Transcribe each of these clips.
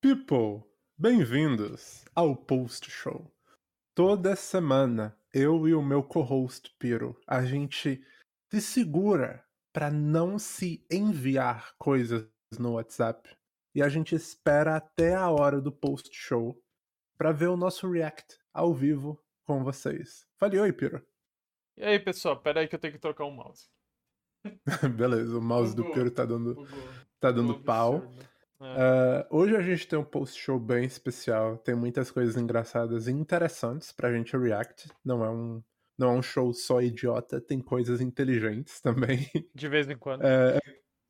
People, bem-vindos ao Post Show. Toda semana, eu e o meu co-host Piro, a gente se segura para não se enviar coisas no WhatsApp e a gente espera até a hora do post show para ver o nosso react ao vivo com vocês. Fale oi, Piro. E aí, pessoal, pera aí que eu tenho que trocar o mouse. Beleza, o mouse do Bugou. Piro tá dando, Bugou. tá dando Bugou pau. É. Uh, hoje a gente tem um post show bem especial. Tem muitas coisas engraçadas e interessantes pra gente react. Não é um, não é um show só idiota, tem coisas inteligentes também. De vez em quando. É,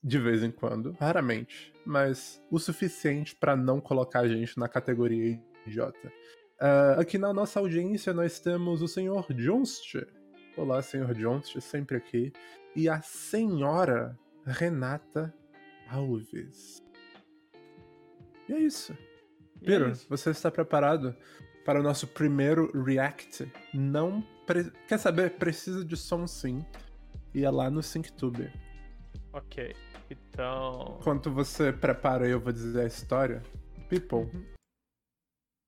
de vez em quando, raramente, mas o suficiente pra não colocar a gente na categoria idiota. Uh, aqui na nossa audiência nós temos o senhor Jonst. Olá, senhor Jonst, sempre aqui. E a senhora Renata Alves. E é isso. É Piro, isso. você está preparado para o nosso primeiro react? Não. pre- Quer saber? Precisa de som sim. E é lá no SyncTube. Ok. Então. Enquanto você prepara, eu vou dizer a história. People.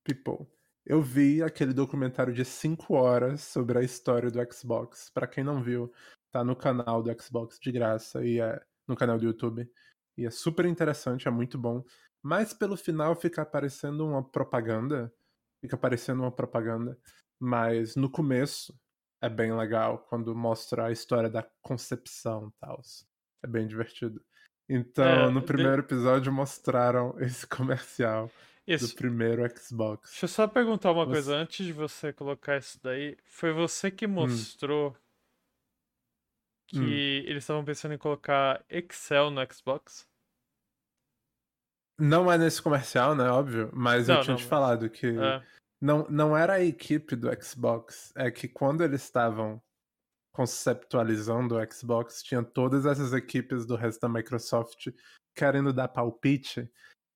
People. Eu vi aquele documentário de 5 horas sobre a história do Xbox. Pra quem não viu, tá no canal do Xbox de graça e é no canal do YouTube. E é super interessante, é muito bom. Mas pelo final fica parecendo uma propaganda. Fica parecendo uma propaganda. Mas no começo é bem legal quando mostra a história da concepção e tal. É bem divertido. Então, É, no primeiro episódio mostraram esse comercial Isso. do primeiro Xbox. Deixa eu só perguntar uma Você- coisa antes de você colocar isso daí. Foi você que mostrou que Hum. eles estavam pensando em colocar Excel no Xbox? Não é nesse comercial, né? Óbvio. Mas eu Não, tinha não, te mas- falado que É. não, não era a equipe do Xbox. É que quando eles estavam conceptualizando o Xbox, tinha todas essas equipes do resto da Microsoft querendo dar palpite.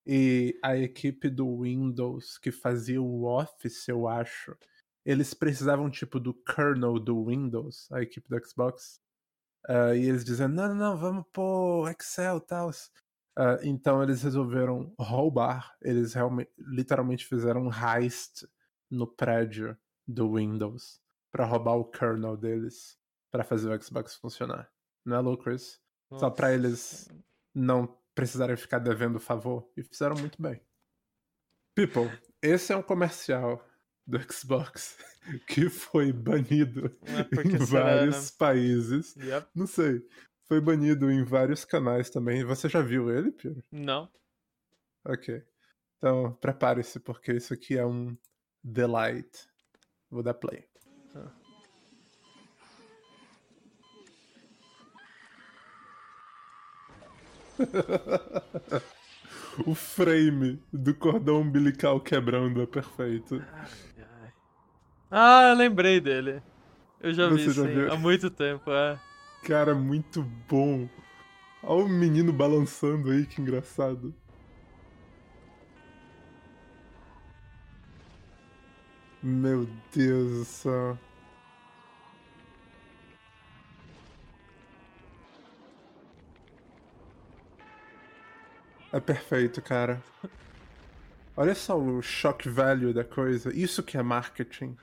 E a equipe do Windows que fazia o Office, eu acho, eles precisavam tipo do kernel do Windows, a equipe do Xbox. Ah, e eles dizendo, não, não, não, vamos pôr Excel e tal. Ah, então eles resolveram roubar. Eles realmente, literalmente fizeram um heist no prédio do Windows para roubar o kernel deles para fazer o Xbox funcionar. Não é? Só pra Nossa. eles não precisarem ficar devendo favor. E fizeram muito bem. People, esse é um comercial do Xbox que foi banido É em será, né? vários países. Yep. Não sei. Foi banido em vários canais também. Você já viu ele, Piro? Não. Ok. Então, prepare-se, porque isso aqui é um delight. Vou dar play. o frame do cordão umbilical quebrando é perfeito. Ah, eu lembrei dele. Eu já vi Você já sim, viu? há muito tempo, é. Cara, muito bom. Olha o menino balançando aí, que engraçado. Meu Deus do céu. É perfeito, cara. Olha só o shock value da coisa. Isso que é marketing.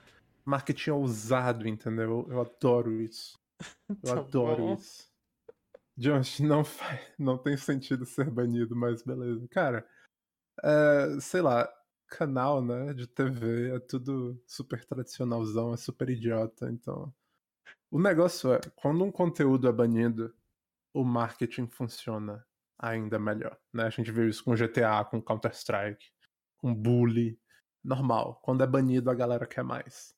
Marketing ousado, entendeu? Eu adoro isso. Eu Tá adoro bom. isso. Josh, não, faz, não tem sentido ser banido, mas beleza. Cara, é, sei lá, canal, né, de TV é tudo super tradicionalzão, é super idiota, então... O negócio é, quando um conteúdo é banido, o marketing funciona ainda melhor, né? A gente viu isso com GTA, com Counter-Strike, com Bully, normal. Quando é banido, a galera quer mais.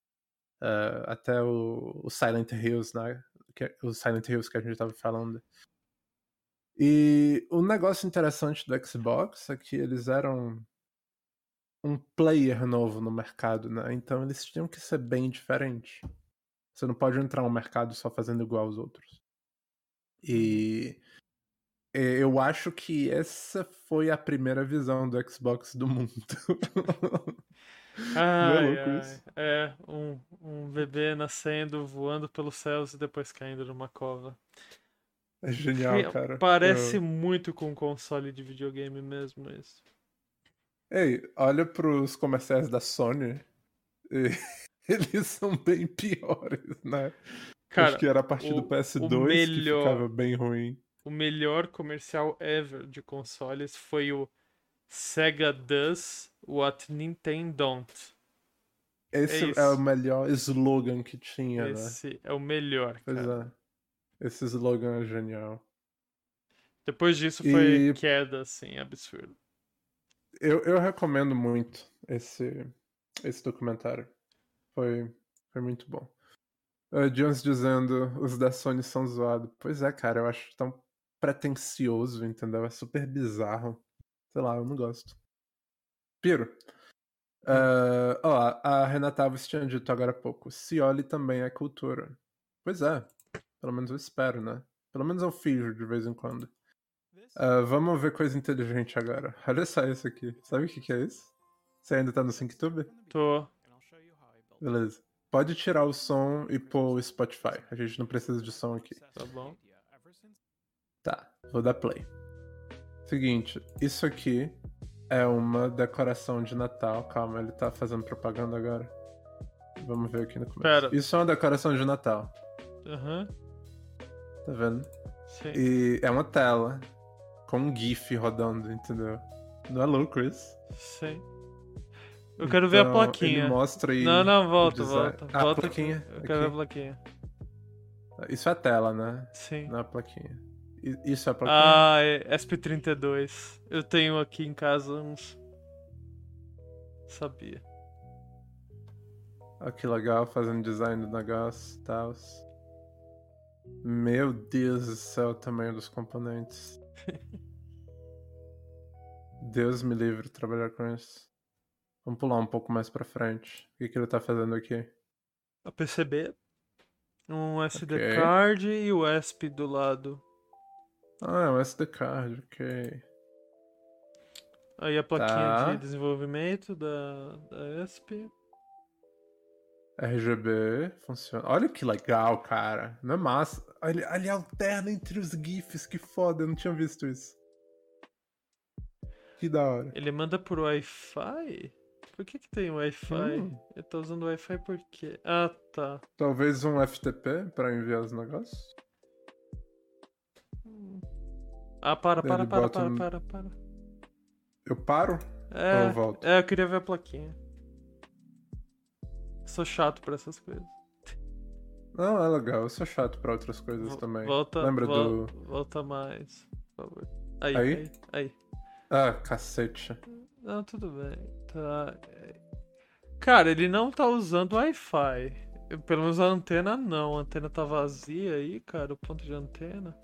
É, até o, o Silent Hills, né? Que, o Silent Hills que a gente tava falando. E o negócio interessante do Xbox é que eles eram um player novo no mercado, né? Então eles tinham que ser bem diferentes. Você não pode entrar no mercado só fazendo igual aos outros. E e eu acho que essa foi a primeira visão do Xbox do mundo. Ai. isso? É, um, um bebê nascendo, voando pelos céus e depois caindo numa cova. É genial, Re- cara. Parece Eu- muito com um console de videogame mesmo isso. Ei, olha pros comerciais da Sony. Eles são bem piores, né? Cara, Acho que era a partir o- do o PS2 melhor- que ficava bem ruim. O melhor comercial ever de consoles foi o Sega Does What Nintendo Don't. Esse é, isso. o melhor slogan que tinha, né? Esse é o melhor, Pois cara. é. Esse slogan é genial. Depois disso foi E- queda, assim, absurdo. Eu, eu recomendo muito esse, esse documentário. Foi, foi muito bom. Uh, Jones dizendo os da Sony são zoados. Pois é, cara, eu acho tão pretencioso, entendeu? É super bizarro. Sei lá, eu não gosto. Piro. Uh, ó, a Renata Alves tinha dito agora há pouco. Cioli também é cultura. Pois é. Pelo menos eu espero, né? Pelo menos eu fijo de vez em quando. Ah, vamos ver coisa inteligente agora. Olha só isso aqui. Sabe o que, que é isso? Você ainda tá no SyncTube? Tô. Beleza. Pode tirar o som e pôr o Spotify. A gente não precisa de som aqui. Tá bom. Tá, vou dar play. Seguinte, isso aqui é uma decoração de Natal. Calma, ele tá fazendo propaganda agora. Vamos ver aqui no começo. Pera. Isso é uma decoração de Natal. Aham. Tá vendo? Sim. E é uma tela com um GIF rodando, entendeu? Não é louco isso? Sim. Eu quero ver a Então, plaquinha. Ele mostra aí. Não, não, volta, volta. Ah, a volta plaquinha. Eu quero ver a aqui. plaquinha. Isso é a tela, né? Sim. Não é a plaquinha. Isso é a plaquinha. Ah, é SP32. Eu tenho aqui em casa uns. Sabia. Olha que legal, fazendo design do negócio e tal. Meu Deus do céu, o tamanho dos componentes. Deus me livre de trabalhar com isso. Vamos pular um pouco mais pra frente. O que, que ele tá fazendo aqui? A PCB. Um SD Ok. card e o ESP do lado. Ah, é um SD card, ok. Aí a plaquinha Tá. de desenvolvimento da, da ESP. RGB, funciona. Olha que legal, cara. Não é massa. Ele, ele alterna entre os GIFs, que foda, eu não tinha visto isso. Que da hora. Ele manda por Wi-Fi? Por que que tem Wi-Fi? Hum. Eu tô usando Wi-Fi por quê? Ah, tá. Talvez um FTP pra enviar os negócios? Ah, para, Ele para, para, para, um- para, para. Eu paro? É, Ou eu volto? é, eu queria ver a plaquinha. Sou chato pra essas coisas. Não, é legal. Eu sou chato pra outras coisas também. Volta, Lembra vol- do. Volta mais, por favor. Aí, Aí? aí, aí. Ah, cacete. Não, tudo bem. Tá. Cara, ele não tá usando Wi-Fi. Pelo menos a antena não. A antena tá vazia aí, cara, o ponto de antena.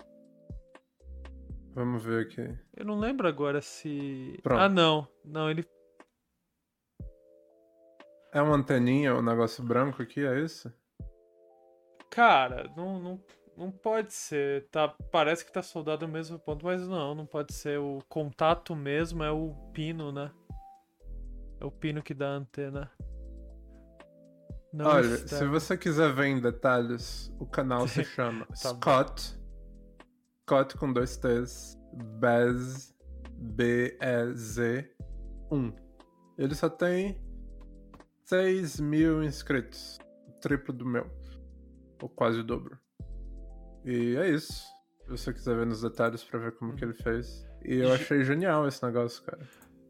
Vamos ver aqui. Eu não lembro agora se. Pronto. Ah, não. Não, ele. É uma anteninha, um negócio branco aqui, é isso? Cara, não, não, não pode ser. Tá, parece que tá soldado no mesmo ponto, mas não, não pode ser. O contato mesmo é o pino, né? É o pino que dá a antena. Não Olha, se externo. você quiser ver em detalhes, o canal se chama Tá bom. Scott. Scott com dois T's. Bez. B-E-Z. 1. Ele só tem 6 mil inscritos. O triplo do meu. Ou quase o dobro. E é isso. Se você quiser ver nos detalhes pra ver como que ele fez. E eu achei genial esse negócio, cara.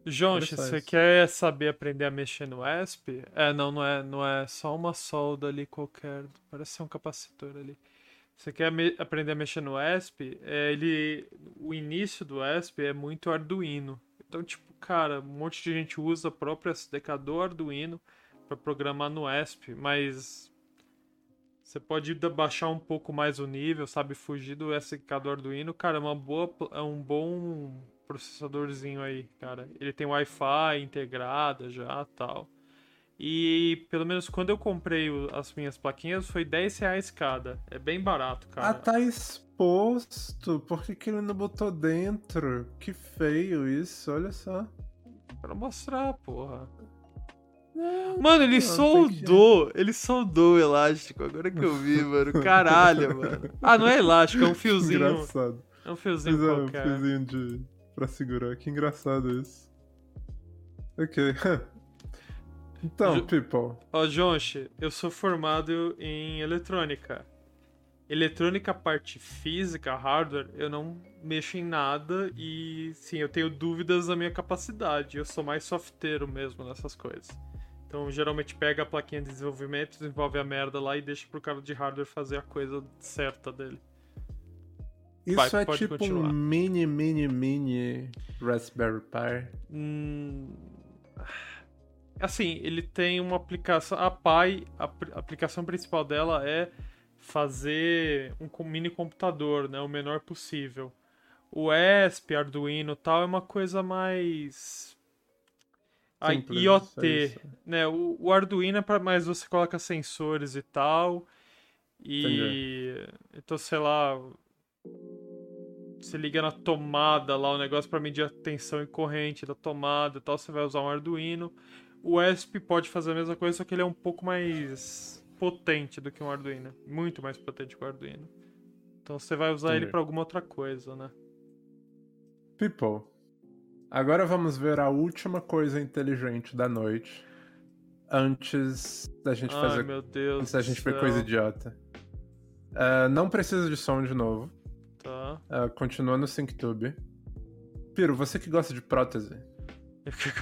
Só você quer saber aprender a mexer no ESP? É, não, não é, não é só uma solda ali qualquer. Parece ser um capacitor ali. Você quer aprender a mexer no ESP? É, ele, o início do ESP é muito Arduino. Então, tipo, cara, um monte de gente usa a própria SDK do Arduino para programar no ESP, mas você pode baixar um pouco mais o nível, sabe, fugir do SDK do Arduino. Cara, é uma boa, é um bom processadorzinho aí, cara. Ele tem Wi-Fi integrada já, tal. E pelo menos quando eu comprei as minhas plaquinhas foi 10 reais cada. É bem barato, cara. Ah, tá exposto. Por que, que ele não botou dentro? Que feio isso, olha só. Pra mostrar, porra. Mano, ele Não, tem que- soldou. Ele soldou o elástico. Agora que eu vi, mano. Caralho, mano. Ah, não é elástico, é um fiozinho. Engraçado. É um fiozinho Pois é, um qualquer. fiozinho de... pra segurar. Que engraçado isso. Ok. então, Ju- people. Ó, Jonche, eu sou formado em eletrônica. Eletrônica, parte física, hardware, eu não mexo em nada e sim, eu tenho dúvidas da minha capacidade. Eu sou mais softeiro mesmo nessas coisas. Então, geralmente pega a plaquinha de desenvolvimento, desenvolve a merda lá e deixa pro cara de hardware fazer a coisa certa dele. Isso Vai, é tipo continuar. um mini, mini, mini Raspberry Pi. Hum, Assim, ele tem uma aplicação. A Pi, a aplicação principal dela é fazer um mini computador, né? O menor possível. O ESP, Arduino e tal é uma coisa mais. A Simples, IoT, é né? O, o Arduino é para mais você coloca sensores e tal. E então, sei lá, você liga na tomada lá o negócio para medir a tensão e corrente da tomada e tal, você vai usar um Arduino. O ESP pode fazer a mesma coisa, só que ele é um pouco mais potente do que um Arduino, muito mais potente que o Arduino. Então você vai usar ele Entendi. para alguma outra coisa, né? People. Agora vamos ver a última coisa inteligente da noite. Antes da gente Ai, fazer. meu Deus. Antes da gente ver coisa idiota. Ah, não precisa de som de novo. Tá. Ah, continua no SyncTube. Piro, você que gosta de prótese,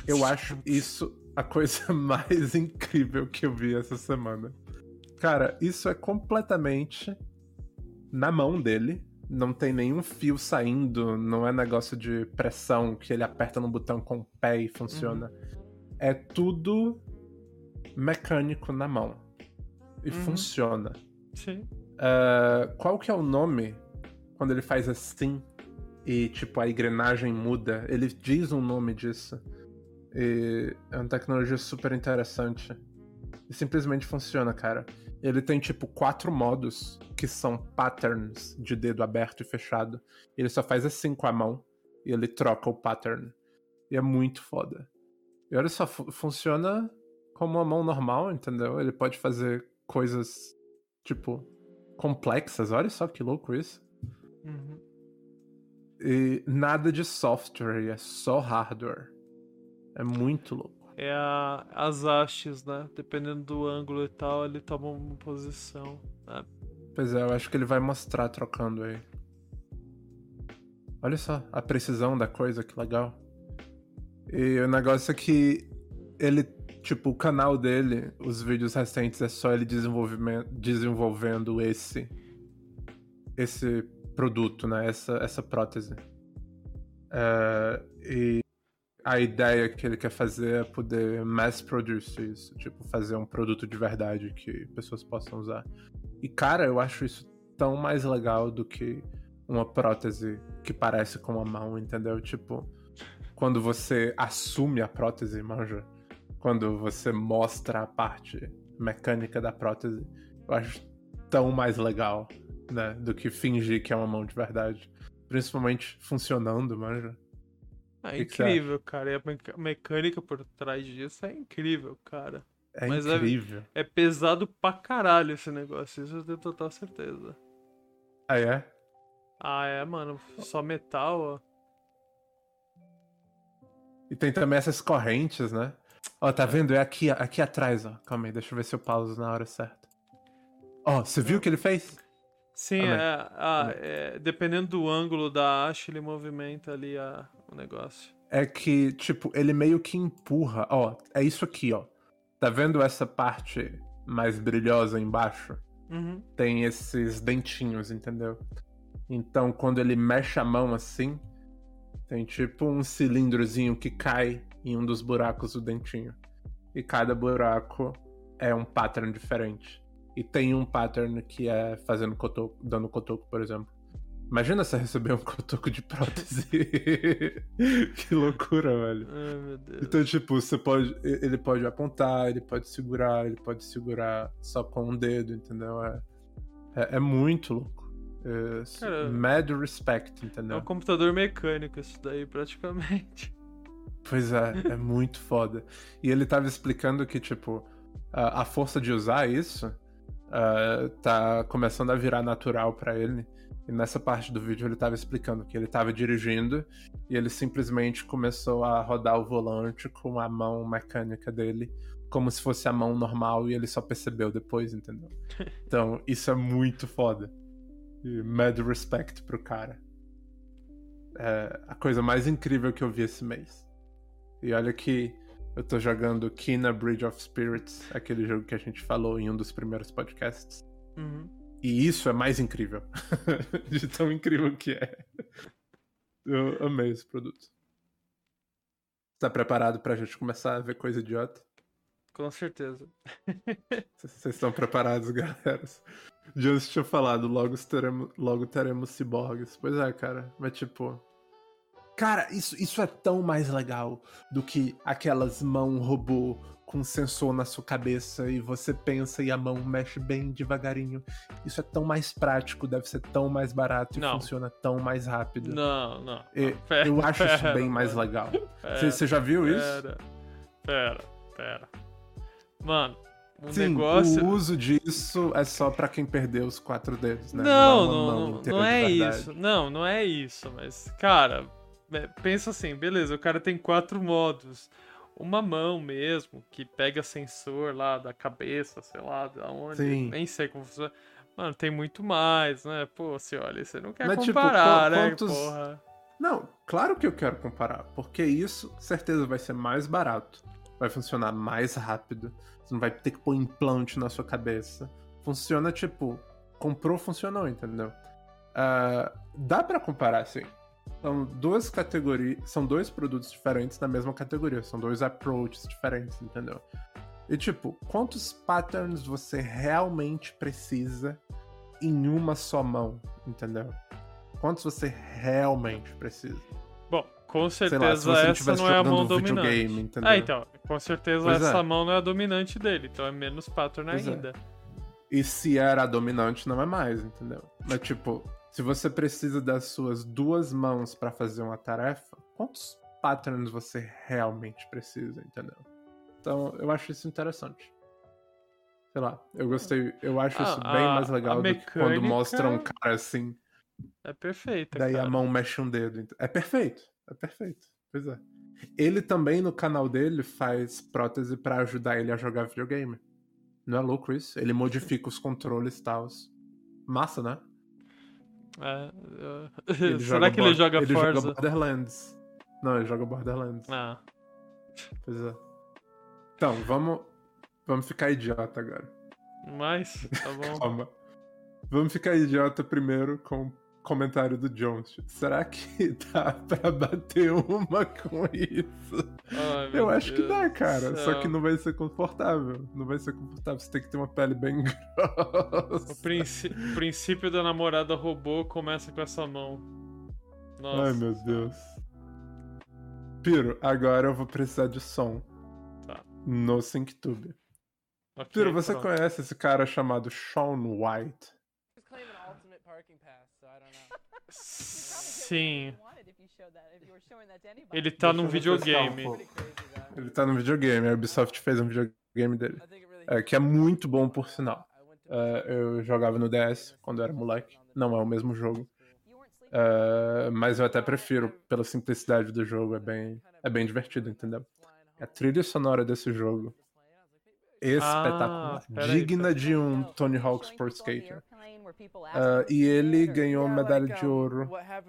eu acho isso a coisa mais incrível que eu vi essa semana. Cara, isso é completamente na mão dele. Não tem nenhum fio saindo, não é negócio de pressão que ele aperta no botão com o pé e funciona. É tudo mecânico na mão. E Uhum. funciona. Sim. Ah, qual que é o nome quando ele faz assim e tipo a engrenagem muda? Ele diz um nome disso. E é uma tecnologia super interessante. E simplesmente funciona, cara. Ele tem tipo quatro modos que são patterns de dedo aberto e fechado. Ele só faz assim com a mão e ele troca o pattern. E é muito foda. E olha só, fu- funciona como uma mão normal, entendeu? Ele pode fazer coisas tipo complexas. Olha só que louco isso. Uhum. E nada de software, é só hardware. É muito louco. É a, as hastes, né? Dependendo do ângulo e tal, ele toma uma posição. né? Pois é, eu acho que ele vai mostrar trocando aí. Olha só a precisão da coisa, que legal. E o negócio é que ele, tipo, o canal dele, os vídeos recentes, é só ele desenvolvendo esse esse produto, né? Essa, essa prótese. É, e a ideia que ele quer fazer é poder mass produce isso, tipo, fazer um produto de verdade que pessoas possam usar. E cara, eu acho isso tão mais legal do que uma prótese que parece com uma mão, entendeu? Tipo, quando você assume a prótese, manja, quando você mostra a parte mecânica da prótese, eu acho tão mais legal, né, do que fingir que é uma mão de verdade. Principalmente funcionando, manja. É incrível, cara. E a mecânica por trás disso é incrível, cara. É Mas é- incrível. É pesado pra caralho esse negócio, isso eu tenho total certeza. Ah, é? Ah, é, mano. Só metal, ó. E tem também essas correntes, né? Ó, tá vendo? É aqui, aqui atrás, ó. Calma aí, deixa eu ver se eu pauso na hora certa. Ó, você viu o que ele fez? Sim, é, ah, é, dependendo do ângulo da haste, ele movimenta ali a, o negócio. É que, tipo, ele meio que empurra. Ó, é isso aqui, ó. Tá vendo essa parte mais brilhosa embaixo? Uhum. Tem esses dentinhos, entendeu? Então, quando ele mexe a mão assim, tem tipo um cilindrozinho que cai em um dos buracos do dentinho. E cada buraco é um pattern diferente. E tem um pattern que é fazendo cotoco, dando cotoco, por exemplo. Imagina você receber um cotoco de prótese. que loucura, velho. Ai, meu Deus. Então, tipo, você pode. Ele pode apontar, ele pode segurar, ele pode segurar só com um dedo, entendeu? É, é, é muito louco. É, Cara, mad respect, É entendeu? um computador mecânico isso daí, praticamente. Pois é, é muito foda. E ele tava explicando que, tipo, a, a força de usar isso uh, tá começando a virar natural para ele. E nessa parte do vídeo ele tava explicando que ele tava dirigindo e ele simplesmente começou a rodar o volante com a mão mecânica dele, como se fosse a mão normal, e ele só percebeu depois, entendeu? Então, isso é muito foda. E mad respect pro cara. É a coisa mais incrível que eu vi esse mês. E olha que eu tô jogando Kina Bridge of Spirits, aquele jogo que a gente falou em um dos primeiros podcasts. Uhum. E isso é mais incrível. De tão incrível que é. Eu amei esse produto. Tá preparado pra gente começar a ver coisa idiota? Com certeza. Vocês estão preparados, galera? Just tinha falado, logo teremos, logo teremos ciborgues. Pois é, cara. Mas tipo. Cara, isso, isso é tão mais legal do que aquelas mãos robô com um sensor na sua cabeça e você pensa e a mão mexe bem devagarinho. Isso é tão mais prático, deve ser tão mais barato Não. e funciona tão mais rápido. Não, não. E-. Pera, eu acho isso pera, bem mais legal. Pera, Você já viu isso? Pera, pera, pera. Mano, o Sim, negócio. o uso disso é só pra quem perdeu os quatro dedos, né? Não, é não, mão não, não é isso. Não, não é isso. Mas, cara, é, pensa assim, beleza, o cara tem quatro modos. Uma mão mesmo, que pega sensor lá da cabeça, sei lá, da onde. Sim. Nem sei como funciona. Mano, tem muito mais, né? Pô, você olha, você não quer Mas, tipo, comparar, né? quantos- Porra. Não, claro que eu quero comparar, porque isso, certeza, vai ser mais barato. Vai funcionar mais rápido. Você não vai ter que pôr implante na sua cabeça. Funciona tipo, comprou, funcionou, entendeu? Ah, dá pra comparar, sim. São duas categorias, são dois produtos diferentes na mesma categoria, são dois approaches diferentes, entendeu? E tipo, quantos patterns você realmente precisa em uma só mão, entendeu? Quantos você realmente precisa? Bom, com certeza lá, essa não é a mão dominante. Ah, então, com certeza Pois essa é. mão não é a dominante dele, então é menos pattern Pois é. ainda. E se era a dominante, não é mais, entendeu? Mas, tipo, se você precisa das suas duas mãos pra fazer uma tarefa, quantos patterns você realmente precisa, entendeu? Então, eu acho isso interessante. Sei lá, eu gostei, eu acho isso Ah, bem a- mais legal a do que quando mecânica- mostra um cara assim, É perfeita, daí cara. a mão mexe um dedo. É perfeito, é perfeito. Pois é. Ele também, no canal dele, faz prótese pra ajudar ele a jogar videogame. Não é louco isso? Ele modifica os controles e tal. Massa, né? É, eu- Ele Será que ele joga ele Forza? joga Borderlands. Não, ele joga Borderlands. Ah, Pois é. Então, vamos, vamos ficar idiota agora. mas, tá bom. Calma. Vamos ficar idiota primeiro com comentário do Jones. Será que dá pra bater uma com isso? Ai, Eu acho que Deus dá, do cara. Só que não vai ser confortável. Não vai ser confortável. Você tem que ter uma pele bem grossa. O princí- o princípio da namorada robô começa com essa mão. Nossa. Ai, meu Deus. Piro, agora eu vou precisar de som. Tá. No SyncTube. Ok, Piro, você pronto. conhece esse cara chamado Sean White? Just claim an ultimate parking pass, so I don't know. Sim. Ele tá Deixa num um videogame. Ele tá no videogame, a Ubisoft fez um videogame dele. É, que é muito bom, por sinal. É, eu jogava no DS quando eu era moleque. Não é o mesmo jogo. É, mas eu até prefiro, pela simplicidade do jogo, é bem, é bem divertido, entendeu? A trilha sonora desse jogo, espetacular. Ah, digna peraí. de um Tony Hawk Pro Skater. Ah, e ele ganhou medalha de ouro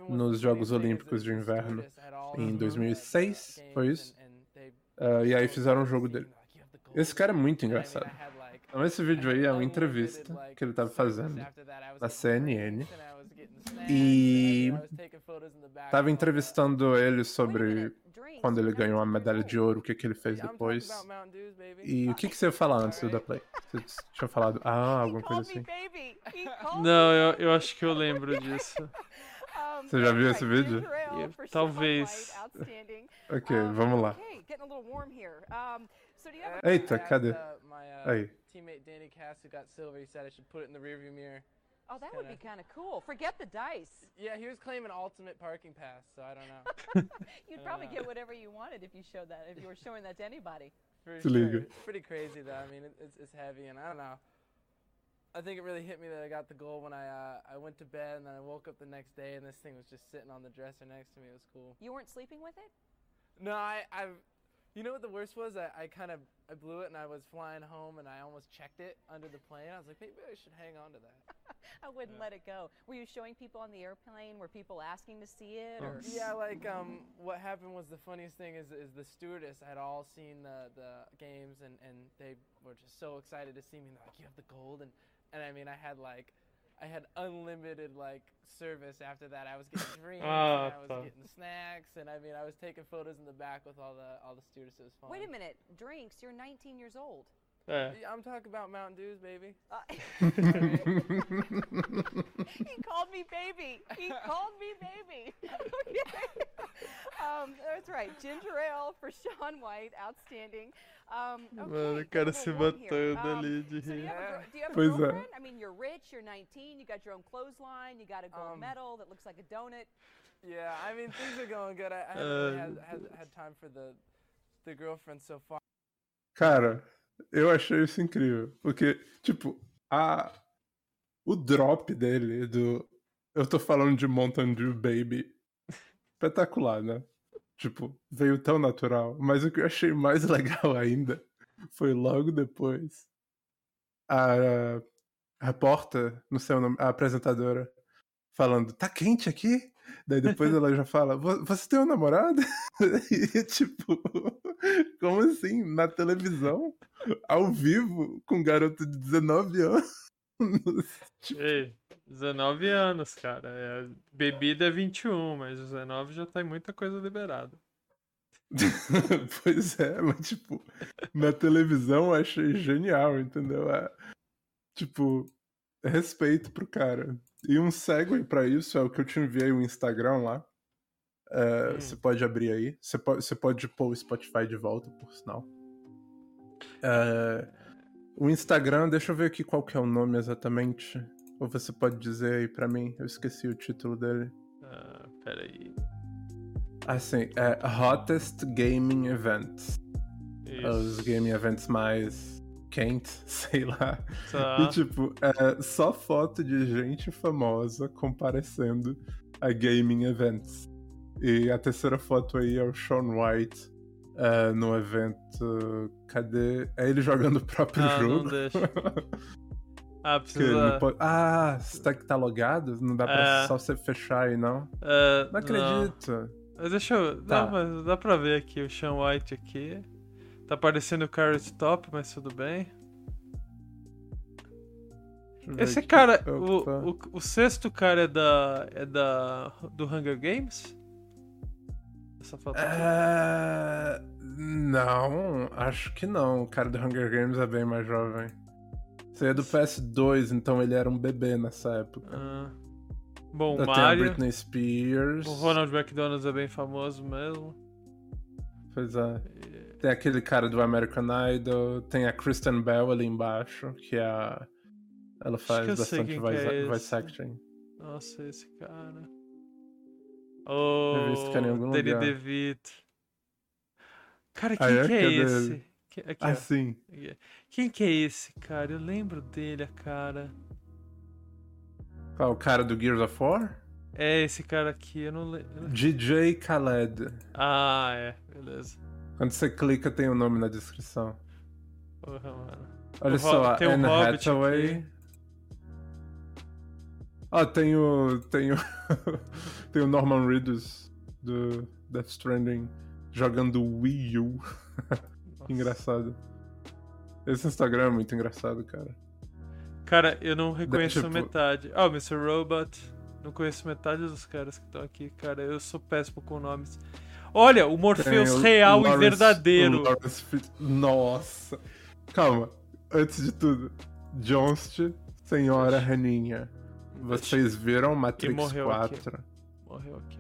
nos Jogos Olímpicos de Inverno em in 2006, games foi isso? Ah, e aí fizeram um jogo dele. Esse cara é muito engraçado. Então esse vídeo aí é uma entrevista que ele tava service fazendo na CNN. E and I was taking photos in the back Tava and all entrevistando ele sobre quando ele ganhou a medalha de ouro, o que, que ele fez depois. E o que, que você ia falar antes do da Play? Você tinha falado, ah, alguma coisa assim. Não, eu, eu acho que eu lembro disso. Você já viu esse vídeo? Talvez. Ok, vamos lá. Eita, cadê? uh, Aí. teammate Danny Cass, who got silver, he said I should put it in the rearview mirror. Oh, that would be Kinda- cool. Forget the dice. Yeah, he was claiming ultimate parking pass, so I don't know. You'd I probably know. get whatever you wanted if you showed that. If you were showing that to anybody. For It's illegal. sure. It's pretty crazy though. I mean, it, it's it's heavy, and I don't know. I think it really hit me that I got the goal when I uh, I went to bed and then I woke up the next day and this thing was just sitting on the dresser next to me. It was cool. You weren't sleeping with it? No, I I, you know what the worst was? I, I kind of I blew it and I was flying home and I almost checked it under the plane. I was like, maybe I should hang on to that. I wouldn't Yeah. let it go. Were you showing people on the airplane? Were people asking to see it? Or Yeah, like um, what happened was the funniest thing is is the stewardess had all seen the the games and and they were just so excited to see me. They're like, you have the gold and and I mean I had like. I had unlimited like service after that. I was getting drinks, Ah, and I was tá. getting snacks, and I mean I was taking photos in the back with all the all the stewardesses. It was fun. Wait a minute, drinks. You're 19 years old. É. Yeah, I'm talking about Mountain Dews, baby. Uh, he called me baby. He called me baby. okay. Um, that's right. Ginger ale for Sean White, outstanding. Um, okay, Mano, o cara se matando Um, ali de So do you rir. have a, gir- do you have a Pois é. girlfriend? I mean, you're rich. You're 19. You got your own clothesline. You got a gold Um, medal that looks like a donut. Yeah, I mean things are going good. I, I haven't really Uh, had, had had time for the the girlfriend so far. Cara, eu achei isso incrível. Porque, tipo, a... o drop dele do. Eu tô falando de Mountain Dew Baby. Espetacular, né? Tipo, veio tão natural. Mas o que eu achei mais legal ainda foi logo depois. A repórter, não sei o nome, a apresentadora, falando: tá quente aqui? Daí depois ela já fala: "Vo- Você tem um namorado? E tipo, como assim? Na televisão? Ao vivo? Com um garoto de 19 anos? Tipo, Ei, 19 anos, cara. É, bebida é 21, mas 19 já tem muita coisa liberada. pois é, mas tipo, na televisão eu achei genial, entendeu? É, tipo, respeito pro cara. E um segue pra isso é o que eu te enviei o Instagram lá. É, Hum. Você pode abrir aí. Você pode, você pode pôr o Spotify de volta, por sinal. É, o Instagram, deixa eu ver aqui qual que é o nome exatamente. Ou você pode dizer aí pra mim? Eu esqueci o título dele. Ah, peraí. Assim, é Hottest Gaming Events. Os Isso. gaming events mais quentes, sei lá. Tá. E tipo, é só foto de gente famosa comparecendo a gaming events. E a terceira foto aí é o Sean White é, no evento. Cadê? É ele jogando o próprio Ah, não jogo. deixa. Ah, precisa. não pode- Ah, tá, tá logado? Não dá pra É. só você fechar aí, não? Ah, Não acredito. Mas deixa eu. Tá. Não, mas dá pra ver aqui o Sean White aqui. Tá aparecendo o Carrot Top, mas tudo bem. Esse aqui. cara, o, o, o sexto cara é da. é da. do Hunger Games? Essa foto aqui. É... Não, acho que não. O cara do Hunger Games é bem mais jovem. Você é do PS2, então ele era um bebê nessa época. Ah. Bom, o Tem a Mario. Britney Spears. O Ronald McDonald é bem famoso mesmo. Pois é. Tem aquele cara do American Idol. Tem a Kristen Bell ali embaixo, que é a... Ela faz que bastante voice, que é voice acting. Nossa, esse cara. Oh, algum Danny lugar. DeVito. Cara, quem Ah, é? que é esse? Aqui, ó. Ah, sim. Quem que é esse, cara? Eu lembro dele, a cara. Qual, o cara do Gears of War? É esse cara aqui, eu não lembro. DJ Khaled. Ah, é, beleza. Quando você clica, tem o nome na descrição. Porra, mano. Olha O só, tem o Anne Hobbit Hathaway. Ó, tem o. Tem o. tem o Norman Reedus do Death Stranding jogando Wii U. Engraçado. Esse Instagram é muito engraçado, cara. Cara, eu não reconheço tipo- metade. Ah, o Mr. Robot. Não conheço metade dos caras que estão aqui, cara. Eu sou péssimo com nomes. Olha, o Morpheus Tem real e Lawrence- verdadeiro. o Lawrence Nossa! Calma, antes de tudo, Johnst, Senhora Raninha. Vocês viram Matrix morreu aqui. 4? Morreu aqui.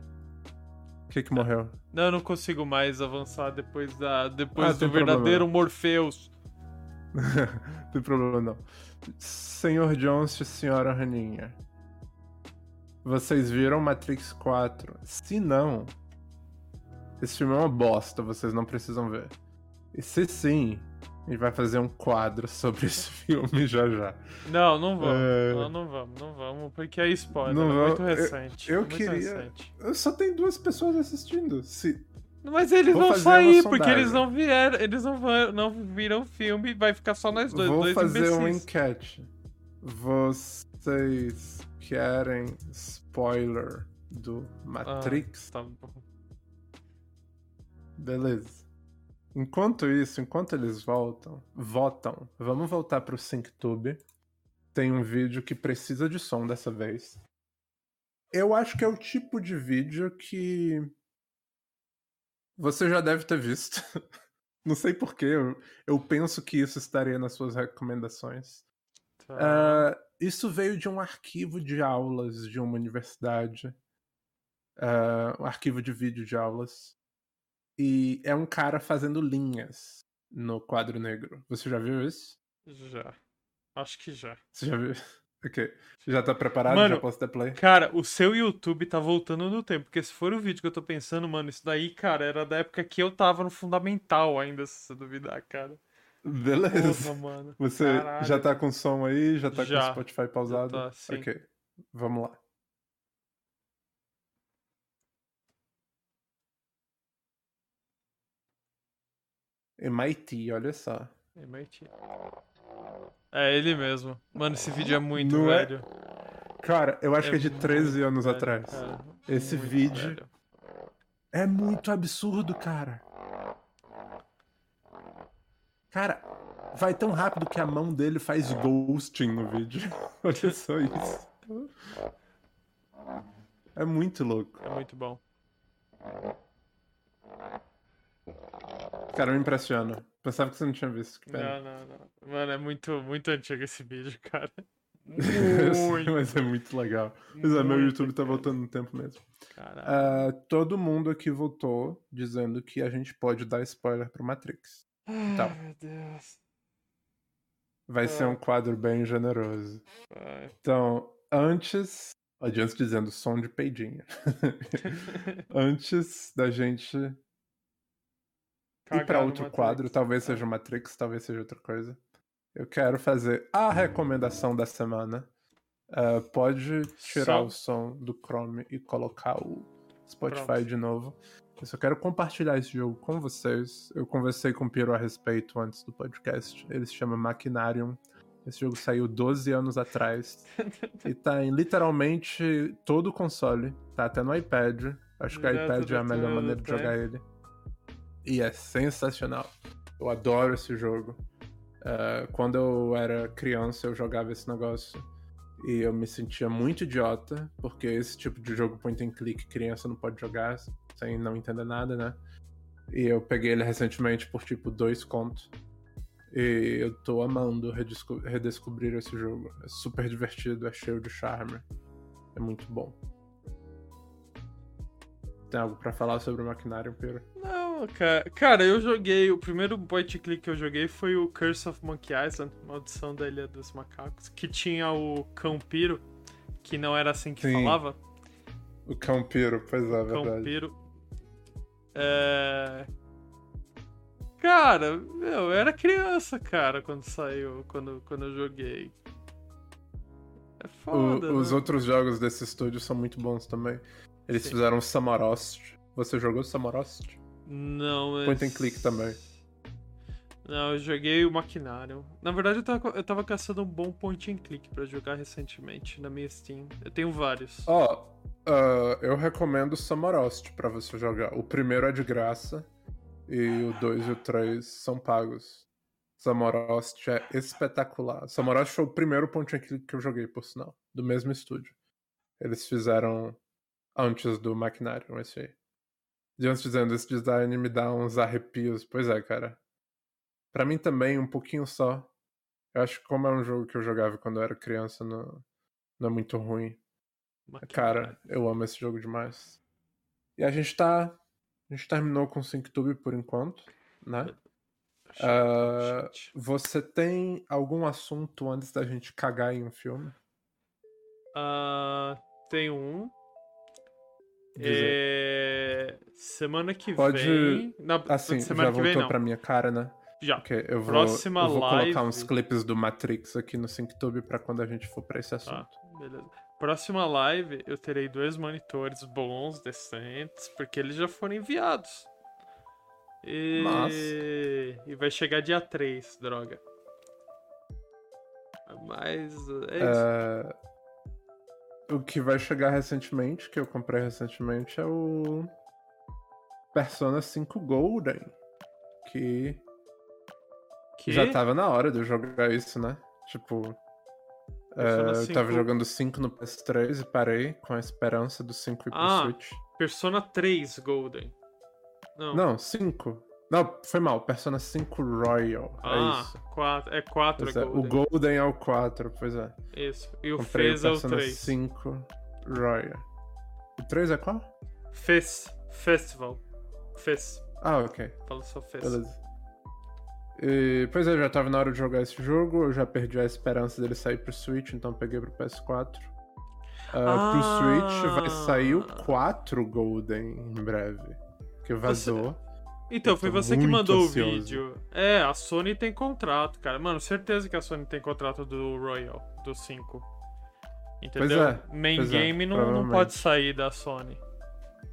O que que morreu? Não, eu não consigo mais avançar depois da depois Ah, do tem problema. verdadeiro Morpheus. não tem problema não. Senhor Jones e Senhora Raninha. Vocês viram Matrix 4? Se não, esse filme é uma bosta, vocês não precisam ver. E se sim, a gente vai fazer um quadro sobre esse filme já já. Não, não vamos. É. Não, não vamos, não vamos, porque é spoiler. Não é muito vamos. Eu- recente. eu é muito queria- recente. Só tem duas pessoas assistindo. Se... Mas eles Vou vão uma sair, porque eles não vieram, eles não, vão, não viram o filme, vai ficar só nós dois. Vou dois fazer uma imbecis. enquete. Vocês querem spoiler do Matrix? Tá bom. Beleza. Enquanto isso, enquanto eles voltam, votam, vamos voltar pro SyncTube. Tem um vídeo que precisa de som dessa vez. Eu acho que é o tipo de vídeo que você já deve ter visto. Não sei porquê, eu, eu penso que isso estaria nas suas recomendações. Tá. Ah, isso veio de um arquivo de aulas de uma universidade. Ah, um arquivo de vídeo de aulas. E é um cara fazendo linhas no quadro negro. Você já viu isso? Já. Acho que já. Você já viu? Ok. Já tá preparado? Mano, já posso dar play? Cara, o seu YouTube tá voltando no tempo, porque se for o vídeo que eu tô pensando, mano, isso daí, cara, era da época que eu tava no fundamental ainda, se você duvidar, cara. Beleza. Porra, mano. Você Caralho. já tá com som aí? Já tá com Já. o Spotify pausado? tá, sim. Ok. Vamos lá. MIT, olha só. MIT. É ele mesmo. Mano, esse vídeo é muito Não é? velho. Cara, eu acho que é de 13 anos velho, atrás. cara. Esse Muito vídeo velho. é muito absurdo, cara. Cara, vai tão rápido que a mão dele faz ghosting no vídeo. Olha só isso. É muito louco. É muito bom. Cara, me impressiona. Pensava que você não tinha visto. Não, não, não. Mano, é muito, muito antigo esse vídeo, cara. Muito. mas é muito legal. Mas é, meu muito, YouTube tá voltando no tempo mesmo. Ah, todo mundo aqui votou dizendo que a gente pode dar spoiler pro Matrix. tá. Ai, meu Deus. Vai ser Ah. um quadro bem generoso. Vai. Então, antes. Adiante dizendo som de peidinha. antes da gente Cagar pra no outro Matrix. quadro, talvez Tá. seja Matrix, talvez seja outra coisa. Eu quero fazer a recomendação da semana. Ah, pode tirar Só- o som do Chrome e colocar o Spotify Pronto. de novo. Eu só quero compartilhar esse jogo com vocês. Eu conversei com o Piro a respeito antes do podcast. Ele se chama Machinarium. Esse jogo saiu 12 anos atrás. e tá em literalmente todo o console. Tá até no iPad. Acho que o iPad tudo é a melhor maneira de jogar ele. E é sensacional. Eu adoro esse jogo. Eh, quando eu era criança, eu jogava esse negócio. E eu me sentia muito idiota, porque esse tipo de jogo point and click criança não pode jogar sem não entender nada, né? E eu peguei ele recentemente por tipo dois contos. E eu tô amando redesco- redescobrir esse jogo. É super divertido, é cheio de charme. É muito bom. Tem algo pra falar sobre o Maquinário, Pedro? Não, cara. Cara, eu joguei. O primeiro point click que eu joguei foi o Curse of Monkey Island, Maldição da Ilha dos Macacos, que tinha o Cão Piro, que não era assim que Sim, falava. O Cão Piro, pois é, verdade. Piro. É. Cara, meu, eu era criança, cara, quando saiu, quando, quando eu joguei. É O- foda, os né? outros jogos desse estúdio são muito bons também. Eles Sim. fizeram Samorost. Você jogou Samorost? Não, mas... Point and click também. Não, eu joguei o Maquinário. Na verdade, eu tava, eu tava caçando um bom point and click pra jogar recentemente na minha Steam. Eu tenho vários. Ó, ah, eu recomendo Samorost pra você jogar. O primeiro é de graça e o 2 e o 3 são pagos. Samorost é espetacular. Samorost foi o primeiro point and click que eu joguei, por sinal, do mesmo estúdio. Eles fizeram antes do Maquinário, esse aí. Antes dizendo, esse design me dá uns arrepios. Pois é, cara. Pra mim também, um pouquinho só. Eu acho que como é um jogo que eu jogava quando eu era criança, não, não é muito ruim. Cara, eu amo esse jogo demais. E a gente tá. A gente terminou com o SyncTube por enquanto, né? Shit. Você tem algum assunto antes da gente cagar em um filme? Ah, tem um. É, Semana que Pode- vem. Na... Assim, semana já que vem voltou não. pra minha cara, né? Já. Ok, eu vou, Próxima eu vou live- colocar uns clipes do Matrix aqui no SyncTube pra quando a gente for pra esse assunto. Tá, beleza. Próxima live eu terei dois monitores bons, decentes, porque eles já foram enviados. E, Massa. e vai chegar dia 3, droga. Mas é isso. É, O que vai chegar recentemente, que eu comprei recentemente, é o Persona 5 Golden. Que que já tava na hora de eu jogar isso, né? Tipo. é, eu tava 5 jogando 5 no PS3 e parei com a esperança do 5 ir pro Ah. Switch. Persona 3 Golden. Não. Não, 5. Não, foi mal. Persona 5 Royal. é ah, isso. quatro, é 4 Pois é, Golden. O Golden é o 4, pois é. Isso. E o Comprei Fez o é o Persona 3. 5 Royal. O 3 é qual? Fez. Festival. Fez. Ah, ok. Fala só Fez. Beleza. E, pois é, já tava na hora de jogar esse jogo, eu já perdi a esperança dele sair pro Switch, então peguei pro PS4. Ah, Pro Switch vai sair o Ah. 4 Golden em breve. Que vazou. Então, foi você que mandou ansioso. o vídeo. É, a Sony tem contrato, cara. Mano, certeza que a Sony tem contrato do Royal, do 5. Entendeu? é, Main pois é, game não, não provavelmente. pode sair da Sony.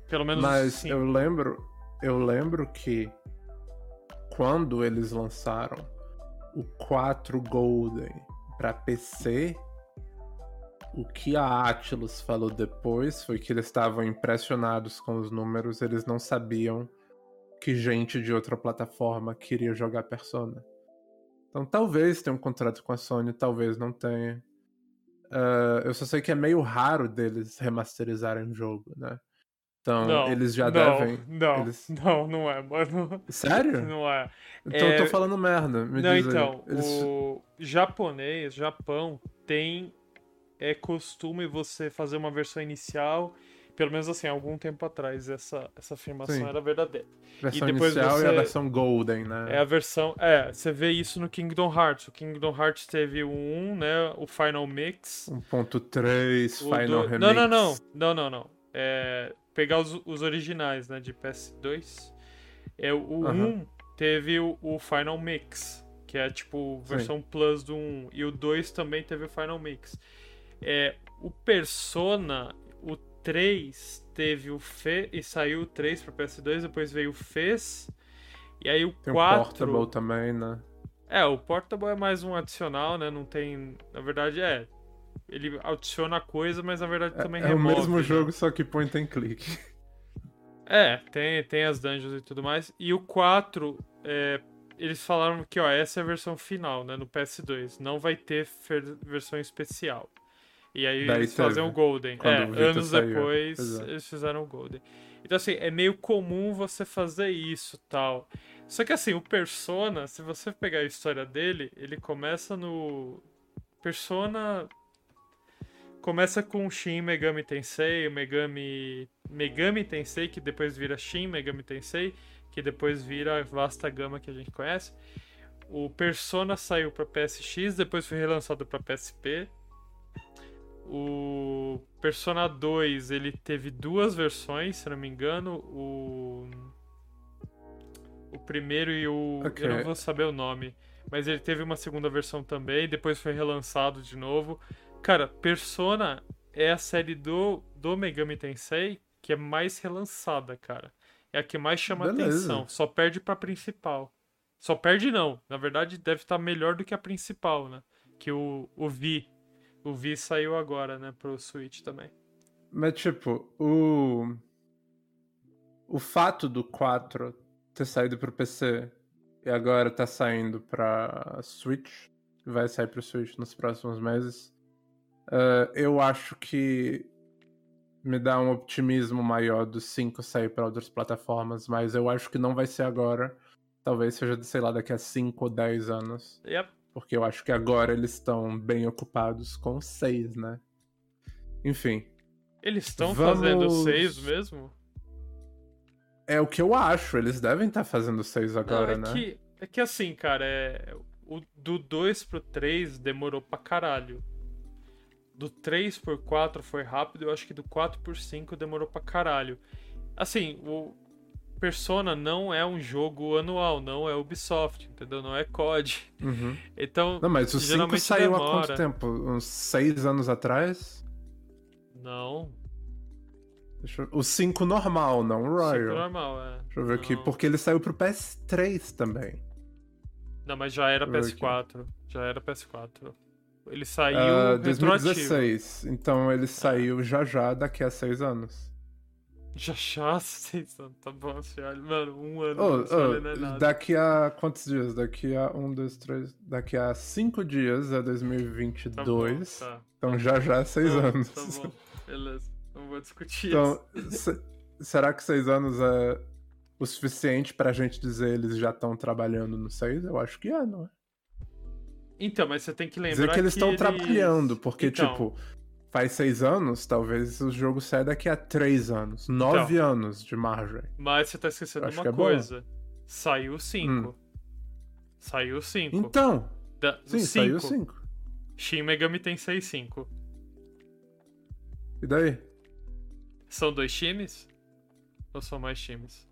Pelo menos Mas sim. eu lembro, eu lembro que quando eles lançaram o 4 Golden pra PC, o que a Atlus falou depois foi que eles estavam impressionados com os números, eles não sabiam que gente de outra plataforma queria jogar Persona. Então talvez tenha um contrato com a Sony, talvez não tenha. Ah, eu só sei que é meio raro deles remasterizarem o jogo, né? Então Não, eles já não, devem. Não, eles- não, não é, mano. Sério? Não é. Então eu É, tô falando merda. Me não, então, Eles- o japonês, Japão, tem. É costume você fazer uma versão inicial. Pelo menos assim, algum tempo atrás, essa, essa afirmação Sim. era verdadeira. versão depois inicial e você- a versão Golden, né? É a versão. É, você vê isso no Kingdom Hearts. O Kingdom Hearts teve o 1, né? O Final Mix. 1.3, o Final do- Remix. Não, não, não. Não, não, não. É, pegar os, os originais, né? De PS2. É, o Aham. 1 teve o, o Final Mix. Que é tipo versão Plus do 1. E o 2 também teve o Final Mix. É, o Persona, 3 teve o Fe e saiu o 3 para PS2, depois veio o Fez. E aí o Tem o 4. Portable também, né? É, o Portable é mais um adicional, né? Não tem. Na verdade, é. Ele adiciona coisa, mas na verdade também É, é o remove. mesmo né? jogo, só que point and click. É, tem, tem as dungeons e tudo mais. E o 4, é, eles falaram que, ó, essa é a versão final, né? No PS2. Não vai ter versão especial. E aí Daí eles fazem teve, o Golden. É, anos saiu. depois Pois é. eles fizeram o Golden. Então, assim, é meio comum você fazer isso tal. Só que, assim, o Persona, se você pegar a história dele, ele começa no. Persona. Começa com Shin Megami Tensei, o Megami. Megami Tensei, que depois vira Shin Megami Tensei, que depois vira a vasta gama que a gente conhece. O Persona saiu para PSX, depois foi relançado para PSP. O Persona 2, ele teve duas versões, se não me engano, o o primeiro e o Ok. eu não vou saber o nome, mas ele teve uma segunda versão também, depois foi relançado de novo. Cara, Persona é a série do do Megami Tensei que é mais relançada, cara. É a que mais chama Beleza. atenção, só perde pra principal. Só perde não, na verdade deve estar melhor do que a principal, né? Que o o Vi o Vi saiu agora, né, pro Switch também. Mas, tipo, o. O fato do 4 ter saído pro PC e agora tá saindo pra Switch, vai sair pro Switch nos próximos meses, eh, eu acho que me dá um optimismo maior do 5 sair pra outras plataformas, mas eu acho que não vai ser agora. Talvez seja, sei lá, daqui a 5 ou 10 anos. Yep. Porque eu acho que agora eles estão bem ocupados com 6, né? Enfim. Eles estão Vamos- fazendo seis mesmo? É o que eu acho, eles devem estar fazendo seis agora, Não, é né? que, É que assim, cara, é... o, do 2 pro 3 demorou pra caralho. Do 3 por 4 foi rápido, eu acho que do 4 por 5 demorou pra caralho. Assim, o Persona não é um jogo anual, não é Ubisoft, entendeu? Não é COD. Uhum. Então, Não, mas o 5 geralmente saiu há demora. quanto tempo? Uns 6 anos atrás? Não, Deixa eu- O 5 normal, não o Royal. Royal. normal, é. Deixa eu ver aqui, Não. porque ele saiu pro PS3 também. Não, mas já era Deixa eu ver PS4. Já era PS4. Ele saiu Ah, retroativo. 2016. Então ele saiu já já daqui a 6 anos. Já não- tá bom, senhora. Mano, um ano Oh, oh, não é nada. daqui a quantos dias? Daqui a 1, 2, 3. Daqui a 5 dias é Tá bom, 2022. tá. Então já já é 6 Tá, anos. Tá bom, beleza. Não vou discutir Então, isso. se- será que 6 anos é o suficiente pra gente dizer eles já estão trabalhando no 6? Eu acho que é, não é? Então, mas você tem que lembrar Dizer que eles estão eles- trabalhando, porque, Então, tipo, faz 6 anos, talvez o jogo saia daqui a 3 anos. 9 anos de margem. Mas você tá esquecendo uma é coisa. Saiu 5. Saiu 5. Então, Da... sim, cinco. saiu 5. Shin Megami tem 6-5. E daí? São dois times? Ou são mais times?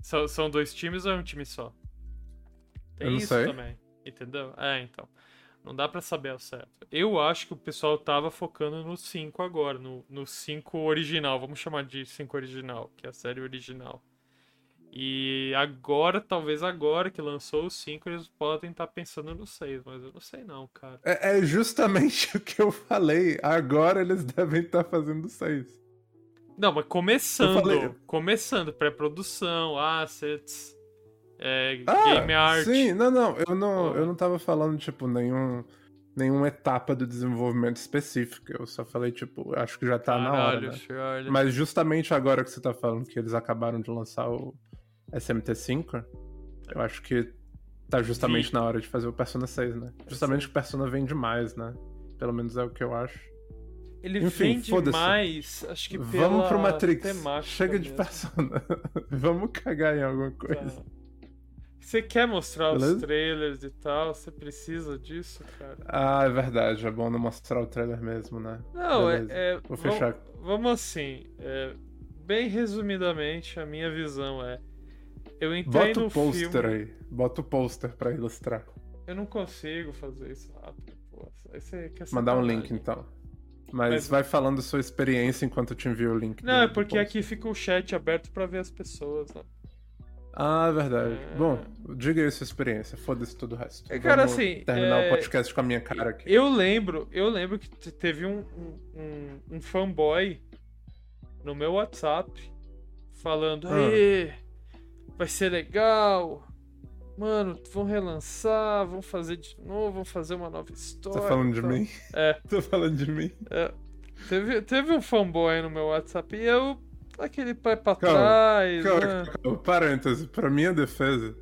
São, são dois times ou é um time só? Tem isso sei. também. Entendeu? É, então. Não dá pra saber ao certo. Eu acho que o pessoal tava focando no 5 agora, no 5 original. Vamos chamar de 5 original, que é a série original. E agora, talvez agora que lançou o 5, eles podem estar pensando no 6, mas eu não sei não, cara. É, é justamente o que eu falei. Agora eles devem estar fazendo 6. Não, mas começando. Começando, pré-produção, assets, é, Ah, game art. sim, não, não, eu não, eu não tava falando, tipo, nenhum, nenhuma etapa do desenvolvimento específica, eu só falei, tipo, acho que já tá na hora, Caralho, né? Mas justamente agora que você tá falando que eles acabaram de lançar o SMT5, eu acho que tá justamente Vi. na hora de fazer o Persona 6, né? Justamente que o Persona vende mais, né? Pelo menos é o que eu acho. Ele enfim, vende mais, acho que pela Vamos pro Matrix. Chega de mesmo. Persona. Vamos cagar em alguma coisa. Tá. Você quer mostrar os Beleza? trailers e tal? Você precisa disso, cara? Ah, é verdade, é bom não mostrar o trailer mesmo, né? Não, é, é- Vou fechar. Vamos assim, é, bem resumidamente, a minha visão é. Eu entrei Bota no o pôster filme. aí. Bota o pôster pra ilustrar. Eu não consigo fazer isso rápido, pô. Você quer Mandar um link então. Mas, Mas- vai falando sua experiência enquanto eu te envio o link. Não, do- é porque aqui fica o chat aberto pra ver as pessoas, né? Ah, é verdade. É. Bom, diga aí sua experiência. Foda-se todo o resto. É, cara, Vamos assim, Terminar é, o podcast com a minha cara aqui. Eu lembro, eu lembro que te- teve um, um, um- fanboy no meu WhatsApp falando, Ah. vai ser legal. Mano, vão relançar, vão fazer de novo, vão fazer uma nova história. Tá falando de e tal." mim? É. Tô falando de mim. É. Teve, teve um fanboy no meu WhatsApp e eu, aquele pai pra Calma, trás. Calma, né? calma. Parêntese, pra minha defesa,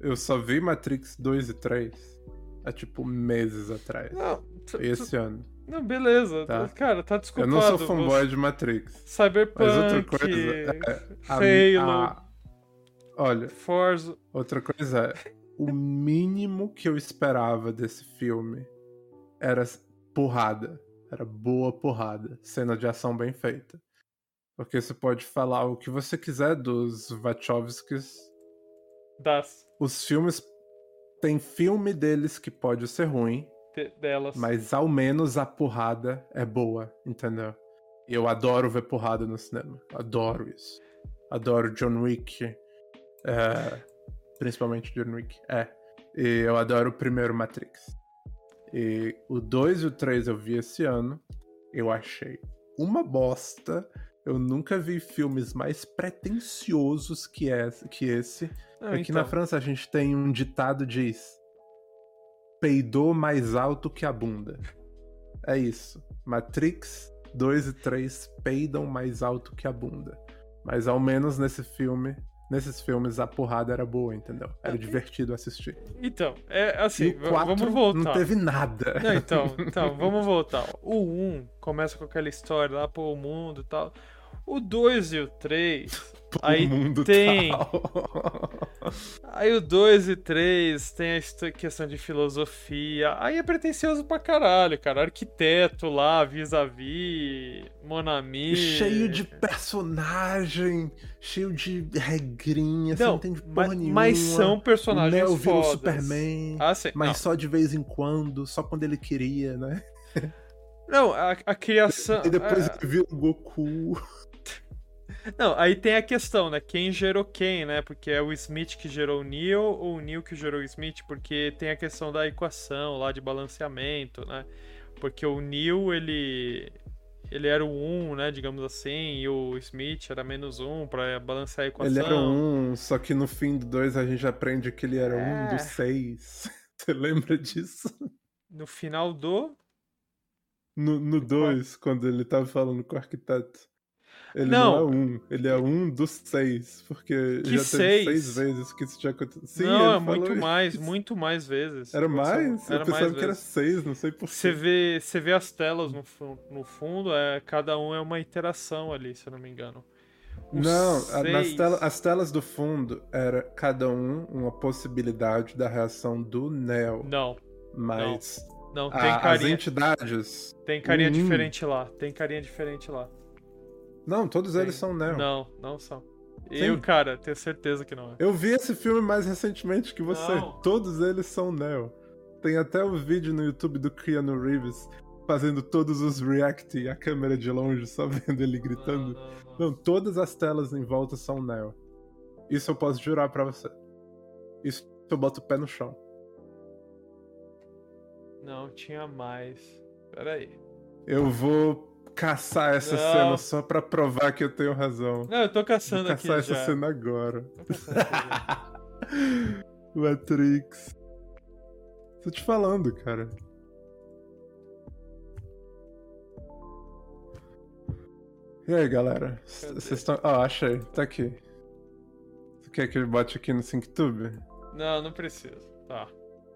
eu só vi Matrix 2 e 3 há tipo meses atrás. Não, Esse ano. não, beleza. Tá. Cara, tá Eu desculpado. não sou fanboy de Matrix. Cyberpunk, Mas outra coisa é. a- Halo, a- Olha, Forza. outra coisa é. O mínimo que eu esperava desse filme era porrada. Era boa porrada. Cena de ação bem feita. Porque você pode falar o que você quiser dos Wachowskis. Das Os filmes. Tem filme deles que pode ser ruim, de- delas. mas ao menos a porrada é boa, entendeu? E eu adoro ver porrada no cinema. Adoro isso. Adoro John Wick. é, principalmente John Wick. É. E eu adoro o primeiro Matrix. E o 2 e o 3 eu vi esse ano. Eu achei uma bosta. Eu nunca vi filmes mais pretensiosos que esse. Que esse. Não, Aqui então, na França a gente tem um ditado diz: peidou mais alto que a bunda. É isso. Matrix 2 e 3 peidam mais alto que a bunda. Mas ao menos nesse filme, nesses filmes a porrada era boa, entendeu? Era divertido assistir. Então, é assim, o v- 4 vamos voltar. não teve nada. Não, então, então, vamos voltar. O 1 começa com aquela história lá pro mundo e tal. O 2 e o 3. Pro Aí mundo tem. tal. Aí o 2 e 3 tem a questão de filosofia. Aí é pretencioso pra caralho, cara. Arquiteto lá, vis-a-vis, Monami. Cheio de personagem, cheio de regrinha, você não Não, entende porra nenhuma. mas são O personagens Neo fodas. Superman, Ah, sim. mas Não. só de vez em quando, só quando ele queria, né? Não, a, a criação. E depois é, ele vira o Goku. Não, aí tem a questão, né? Quem gerou quem, né? Porque é o Smith que gerou o Neo ou o Neo que gerou o Smith? Porque tem a questão da equação lá de balanceamento, né? Porque o Neo, ele. Ele era o 1, né? Digamos assim, e o Smith era menos 1 pra balancear a equação. Ele era um, só que no fim do 2 a gente aprende que ele era um É. dos seis. Você lembra disso? No final do. No 2, quando ele tava falando com o arquiteto. Ele Não. não, é um, ele é um dos seis, porque Que já seis? teve seis vezes que isso já aconteceu. Sim, não, é muito isso. mais, muito mais vezes. Era mais? Era Eu pensava mais que era seis, não sei porquê. Você vê, você vê as telas no, no fundo, é, cada um é uma iteração ali, se eu não me engano. O Não, seis- tela- as telas do fundo era cada um uma possibilidade da reação do Neo, Não, mas não, tem a- as carinha, entidades. tem carinha um- diferente lá, tem carinha diferente lá. Não, todos Tem. eles são Neo. Não, não são. Sim. Eu, cara, tenho certeza que não é. Eu vi esse filme mais recentemente que você. Não. Todos eles são Neo. Tem até o vídeo no YouTube do Keanu Reeves fazendo todos os react e a câmera de longe só vendo ele gritando. Não, não, não. Não, todas as telas em volta são Neo. Isso eu posso jurar pra você. Isso eu boto o pé no chão. Não, tinha mais. Pera aí. Eu vou caçar essa Não. cena só pra provar que eu tenho razão. Não, eu tô Vou caçando aqui caçar essa já. cena agora. Caçando. Matrix. Tô te falando, cara. E aí, galera? Vocês estão. Ah, achei. Tá aqui. Você quer que eu bote aqui no SyncTube? Não, não preciso. Tá,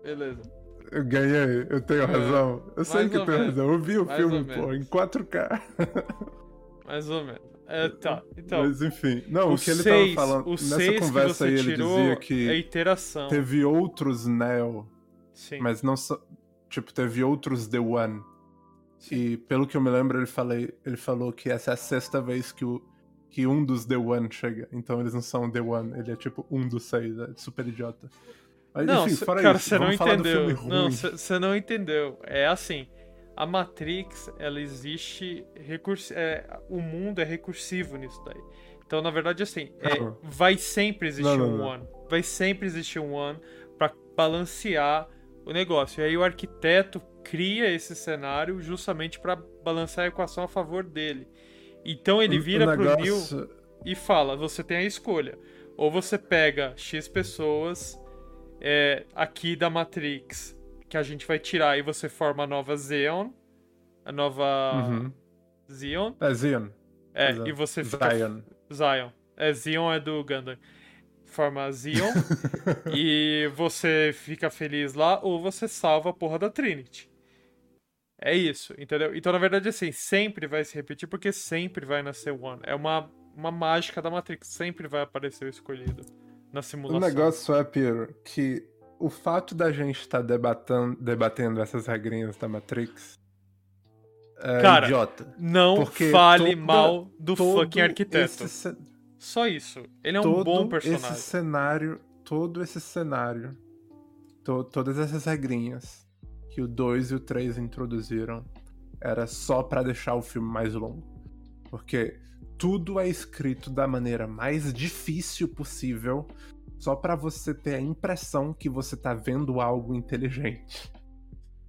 beleza. Eu ganhei, eu tenho É, razão. Eu sei que eu tenho menos, razão. Eu vi o mais filme, pô, menos. em 4K. Mais ou menos. É, tá, então. Mas enfim. Não, o, o que ele seis, tava falando. o Nessa conversa aí, ele dizia que é iteração. teve outros Neo Sim. Mas não só. Tipo, teve outros The One. E pelo que eu me lembro, ele, falei, ele falou que essa é a sexta vez que, o, que um dos The One chega. Então eles não são The One, ele é tipo um dos seis. É super idiota. Mas, Não, enfim, fora cara, você não entendeu. Não, você não entendeu. É assim, a Matrix, ela existe recurs... é, o mundo é recursivo nisso daí. Então, na verdade, assim, é, vai sempre existir Não, não, um não. one. Vai sempre existir um one pra balancear o negócio. E aí o arquiteto cria esse cenário justamente pra balancear a equação a favor dele. Então ele vira o pro Neo negócio- e fala: você tem a escolha. Ou você pega X pessoas é, aqui da Matrix, que a gente vai tirar e você forma a nova Xeon. A nova Uhum. Xeon. É Zion. É, Exato. e você fica. Zion. Zion. É, Xeon é do Gundam. Forma Xeon. e você fica feliz lá, ou você salva a porra da Trinity. É isso, entendeu? Então, na verdade, assim, sempre vai se repetir, porque sempre vai nascer One. É uma, uma mágica da Matrix, sempre vai aparecer o escolhido na O simulação. negócio é, Piero, que o fato da gente estar debatendo, debatendo essas regrinhas da Matrix é Cara, idiota. Não Porque fale toda- mal do fucking arquiteto. ce- Só isso. Ele é um todo bom personagem. esse cenário, todo esse cenário, to- todas essas regrinhas que o 2 e o 3 introduziram era só pra deixar o filme mais longo. Porque tudo é escrito da maneira mais difícil possível, só pra você ter a impressão que você tá vendo algo inteligente.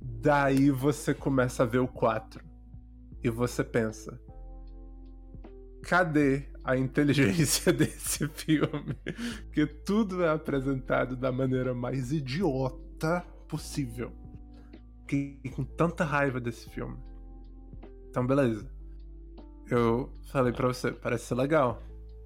Daí você começa a ver o 4 e você pensa: cadê a inteligência desse filme? Que tudo é apresentado da maneira mais idiota possível. Fiquei com tanta raiva desse filme. Então, beleza. Eu falei pra você, parece ser legal.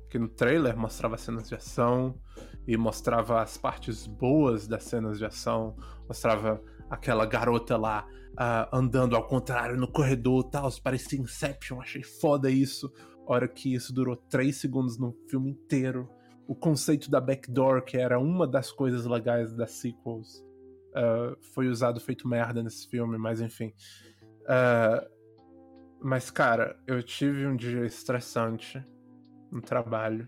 Que no trailer mostrava cenas de ação e mostrava as partes boas das cenas de ação, mostrava aquela garota lá ah, andando ao contrário no corredor tal, parecia Inception, achei foda isso. Hora que isso durou três segundos no filme inteiro. O conceito da backdoor, que era uma das coisas legais das sequels, ah, foi usado feito merda nesse filme, mas enfim. Ah, mas, cara, eu tive um dia estressante no trabalho.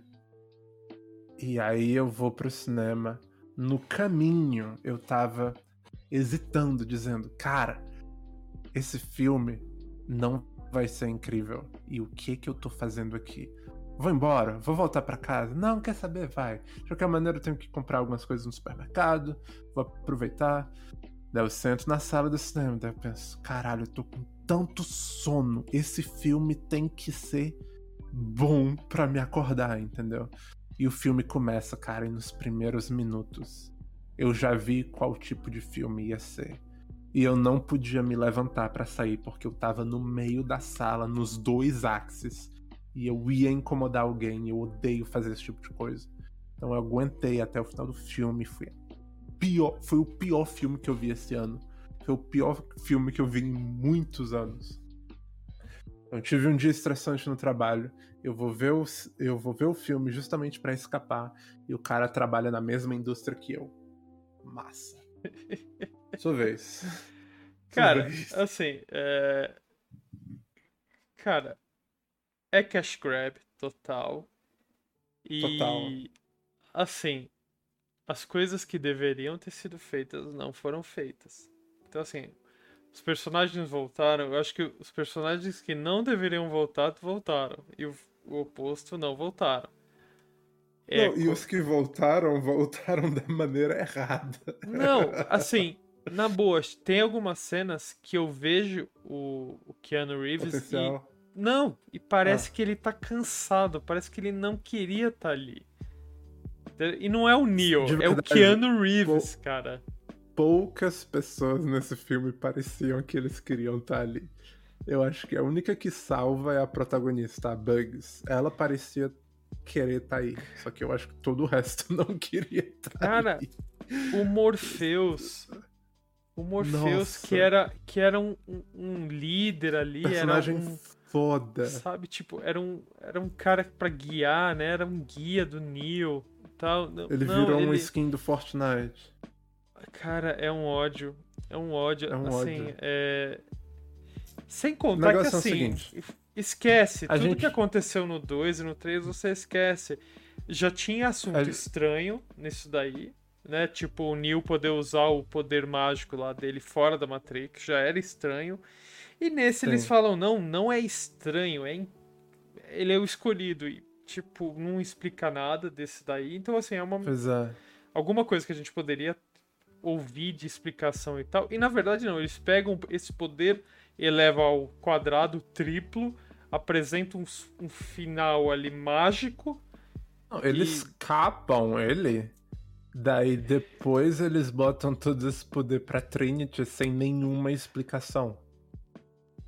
E aí eu vou pro cinema. No caminho, eu tava hesitando, dizendo: Cara, esse filme não vai ser incrível. E o que que eu tô fazendo aqui? Vou embora? Vou voltar pra casa? Não, quer saber? Vai. De qualquer maneira, eu tenho que comprar algumas coisas no supermercado. Vou aproveitar. Daí eu sento na sala do cinema. Daí eu penso: Caralho, eu tô com tanto sono. Esse filme tem que ser bom pra me acordar, entendeu? E o filme começa, cara, e nos primeiros minutos eu já vi qual tipo de filme ia ser. E eu não podia me levantar pra sair porque eu tava no meio da sala, nos dois axes. E eu ia incomodar alguém, eu odeio fazer esse tipo de coisa. Então eu aguentei até o final do filme. Foi, pior, foi o pior filme que eu vi esse ano. Foi o pior filme que eu vi em muitos anos. Eu tive um dia estressante no trabalho. Eu vou ver o, eu vou ver o filme justamente pra escapar. E o cara trabalha na mesma indústria que eu. Massa. Sua vez. Cara, Sua assim, é... Cara, é cash grab total. E, Total. assim, as coisas que deveriam ter sido feitas não foram feitas. Então, assim, os personagens voltaram. Eu acho que os personagens que não deveriam voltar, voltaram. E o, o oposto não voltaram. É, Não, e os que voltaram, voltaram da maneira errada. Não, assim, na boa, tem algumas cenas que eu vejo o, o Keanu Reeves e. Potencial. Não, e parece Ah. que ele tá cansado, parece que ele não queria estar ali. E não é o Neo, é o Keanu Reeves, cara. Poucas pessoas nesse filme pareciam que eles queriam estar ali. Eu acho que a única que salva é a protagonista, a Bugs. Ela parecia querer estar aí. Só que eu acho que todo o resto não queria estar Cara, ali. O Morpheus. O Morpheus, Nossa. que era, que era um, um- um líder ali, Personagem era um. foda. Sabe, tipo, era um, era um cara pra guiar, né? Era um guia do Neo e tal. Não, Ele não, virou um ele- skin do Fortnite. Cara, é um ódio. É um ódio. É um assim, ódio. é... Sem contar que é assim, seguinte. esquece. Tudo gente- que aconteceu no 2 e no 3, você esquece. Já tinha assunto A estranho nisso daí, né? Tipo, o Neo poder usar o poder mágico lá dele fora da Matrix, já era estranho. E nesse eles Sim. falam, não, não é estranho, é in- ele é o escolhido. E, tipo, não explica nada desse daí. Então, assim, é uma, Pois é. alguma coisa que a gente poderia ouvir de explicação e tal. E na verdade não, eles pegam esse poder, eleva ao quadrado, triplo, apresentam um, um final ali mágico. Não, eles E- capam ele. Daí depois eles botam todo esse poder pra Trinity sem nenhuma explicação.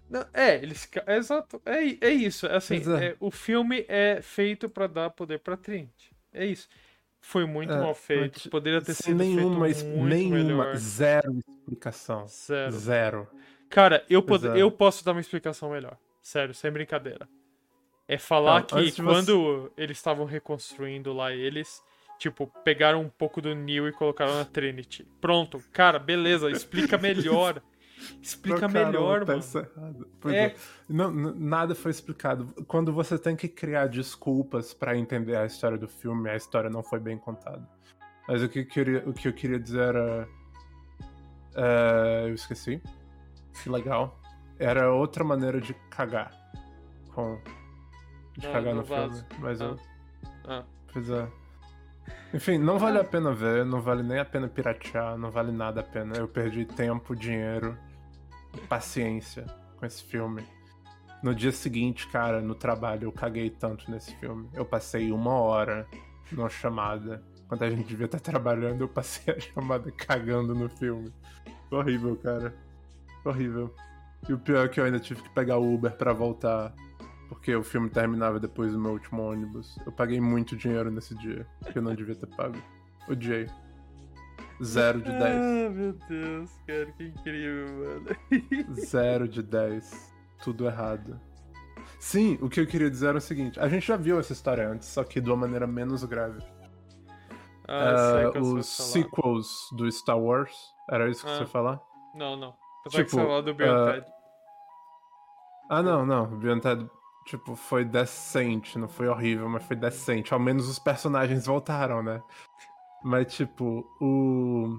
Não, é, eles. é exato. É, é isso. Assim, é. o filme é feito pra dar poder pra Trinity. É isso. Foi muito É, mal feito. Poderia ter sido nenhuma, feito muito nenhuma, melhor. zero explicação. Zero. Zero. Cara, eu, pod- é. eu posso dar uma explicação melhor. Sério, sem brincadeira. É falar Não, que quando eles estavam reconstruindo lá eles, tipo, pegaram um pouco do Neo e colocaram na Trinity. Pronto, cara, beleza, explica melhor. Explica Trocaram melhor, a mano. É. é. Não, nada foi explicado. Quando você tem que criar desculpas pra entender a história do filme, a história não foi bem contada. Mas o que eu queria, o que eu queria dizer era. é, eu esqueci. Que legal. Era outra maneira de cagar. Com. De Ah, cagar no no filme. Mas eu. Ah. Pois é. Enfim, não vale a pena ver, não vale nem a pena piratear, não vale nada a pena. Eu perdi tempo, dinheiro, paciência com esse filme. No dia seguinte, cara, no trabalho, eu caguei tanto nesse filme. Eu passei uma hora numa chamada. Quando a gente devia estar trabalhando, eu passei a chamada cagando no filme. Horrível, cara. Horrível. E o pior é que eu ainda tive que pegar o Uber pra voltar. Porque o filme terminava depois do meu último ônibus. Eu paguei muito dinheiro nesse dia, que eu não devia ter pago. Odiei. Zero de 10. Ah, meu Deus, cara, que incrível, mano. Zero de 10. Tudo errado. Sim, o que eu queria dizer era o seguinte: a gente já viu essa história antes, só que de uma maneira menos grave. Ah, você os falar. sequels do Star Wars. Era isso que Ah. você ia falar? Não, não. Eu pensava que Tipo, você falou do ah, Ted. Ah, não, não. Beyond tipo, foi decente. Não foi horrível, mas foi decente. Ao menos os personagens voltaram, né? Mas, tipo, o.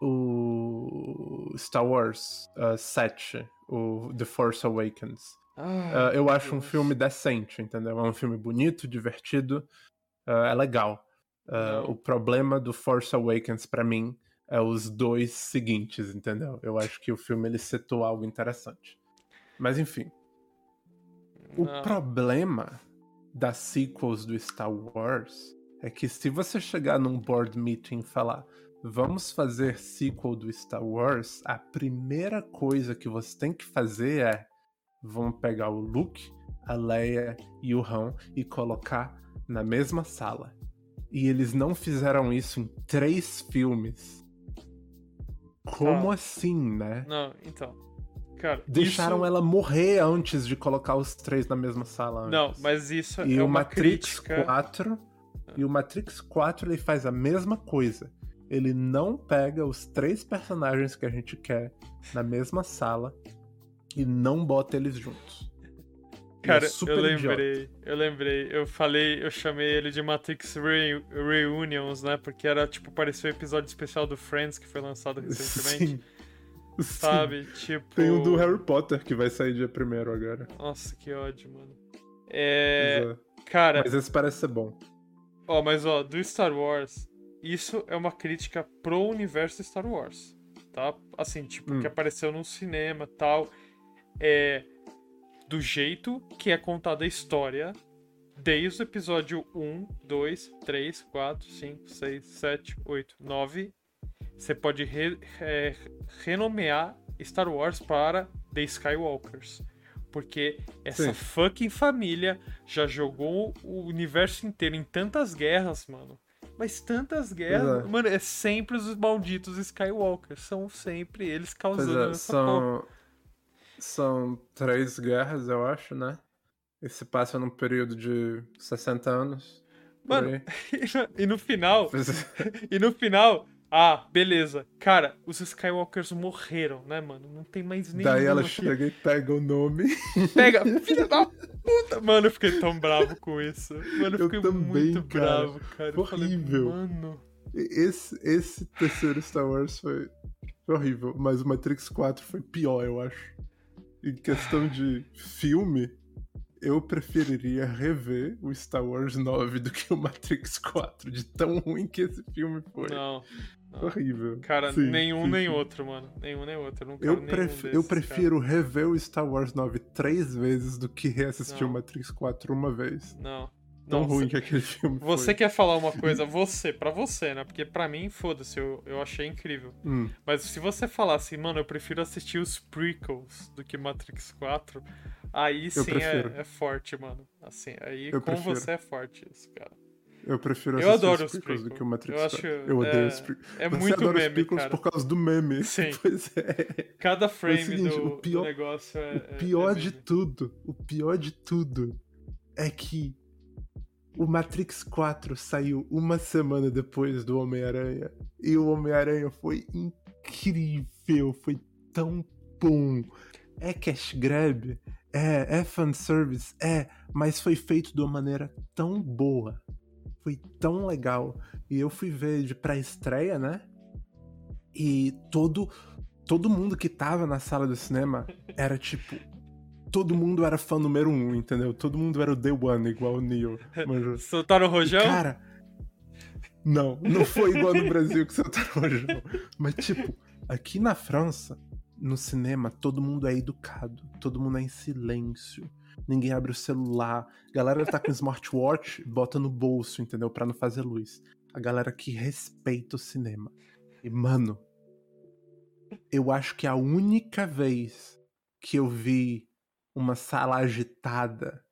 O. Star Wars uh, 7, o The Force Awakens. Ah, Uh, eu acho um Deus. filme decente, entendeu? É um filme bonito, divertido, uh, é legal. Uh, o problema do Force Awakens pra mim é os dois seguintes, entendeu? Eu acho que o filme ele setou algo interessante. Mas enfim, o Não. problema das sequels do Star Wars é que se você chegar num board meeting e falar vamos fazer sequel do Star Wars, a primeira coisa que você tem que fazer é vamos pegar o Luke, a Leia e o Han e colocar na mesma sala. E eles não fizeram isso em três filmes. Como Tá. assim, né? Não, então. Cara, Deixaram isso... ela morrer antes de colocar os três na mesma sala. Antes. Não, mas isso E é o uma Matrix crítica. 4. E o Matrix 4 ele faz a mesma coisa. Ele não pega os três personagens que a gente quer na mesma sala e não bota eles juntos. E Cara, é super eu idiota. lembrei, eu lembrei, eu falei, eu chamei ele de Matrix Re- Reunions, né? Porque era tipo, parecia o episódio especial do Friends que foi lançado recentemente. Sim. Sabe? Tipo. Tem o do Harry Potter que vai sair dia primeiro agora. Nossa, que ódio, mano. É. Pois é. Cara, Mas esse parece ser bom. Ó, mas ó, do Star Wars, isso é uma crítica pro universo Star Wars. Tá? Assim, tipo, Hum. que apareceu no cinema tal. É. Do jeito que é contada a história desde o episódio 1, 2, 3, 4, 5, 6, 7, 8, 9. Você pode re- é, renomear Star Wars para The Skywalkers. Porque essa Sim. fucking família já jogou o universo inteiro em tantas guerras, mano. Mas tantas guerras. é. Mano, é sempre os malditos Skywalkers. São sempre eles Pois causando é, essa porra. são, são três guerras, eu acho, né? E se passa num período de 60 anos. Mano, aí. E no final, é. E no final, ah, beleza. Cara, os Skywalkers morreram, né, mano? Não tem mais nenhum. Daí ela aqui. chega e pega o nome. Pega, filha da puta! Mano, eu fiquei tão bravo com isso. Mano, eu Eu fiquei também, muito cara. bravo, cara. Falei, Horrível. mano. Esse, esse terceiro Star Wars foi foi horrível, mas o Matrix 4 foi pior, eu acho. Em questão de filme, eu preferiria rever o Star Wars 9 do que o Matrix 4, de tão ruim que esse filme foi. Não. Horrível. Cara, Sim, nenhum sim, nem sim. outro, mano. Nenhum nem outro. Eu, Eu, pref- desses, eu cara. prefiro rever o Star Wars 9 três vezes do que reassistir Não. o Matrix 4 uma vez. Não. Tão não, ruim que aquele filme Você foi. quer falar uma coisa, você, pra você, né? Porque pra mim, foda-se, eu, eu achei incrível. Hum, Mas se você falar assim, mano, eu prefiro assistir os prequels do que Matrix 4, aí sim é, é forte, mano. Assim, aí Eu com prefiro. você é forte isso, cara. Eu prefiro Eu adoro os os prequels do que o Matrix Eu 4. acho- eu odeio é- os prequels. É Você muito os meme, prequels cara. por causa do meme. Sim. Pois é. Cada frame seguinte, do, pior- do negócio é. O é- pior é de meme. tudo, o pior de tudo é que o Matrix 4 saiu uma semana depois do Homem-Aranha. E o Homem-Aranha foi incrível, foi tão bom. É cash grab, é, é fanservice, é, mas foi feito de uma maneira tão boa. Foi tão legal. E eu fui ver de pré-estreia, né? E todo, todo mundo que tava na sala do cinema era tipo. Todo mundo era fã número um, entendeu? Todo mundo era o Day One, igual o Neo. manjou? Soltaram o E, rojão? Cara, não, não foi igual no Brasil que você tá rojão. Mas, tipo, aqui na França, no cinema, todo mundo é educado, todo mundo é em silêncio. Ninguém abre o celular. Galera tá com smartwatch, bota no bolso, entendeu? Pra não fazer luz. A galera que respeita o cinema. E, mano, eu acho que a única vez que eu vi uma sala agitada,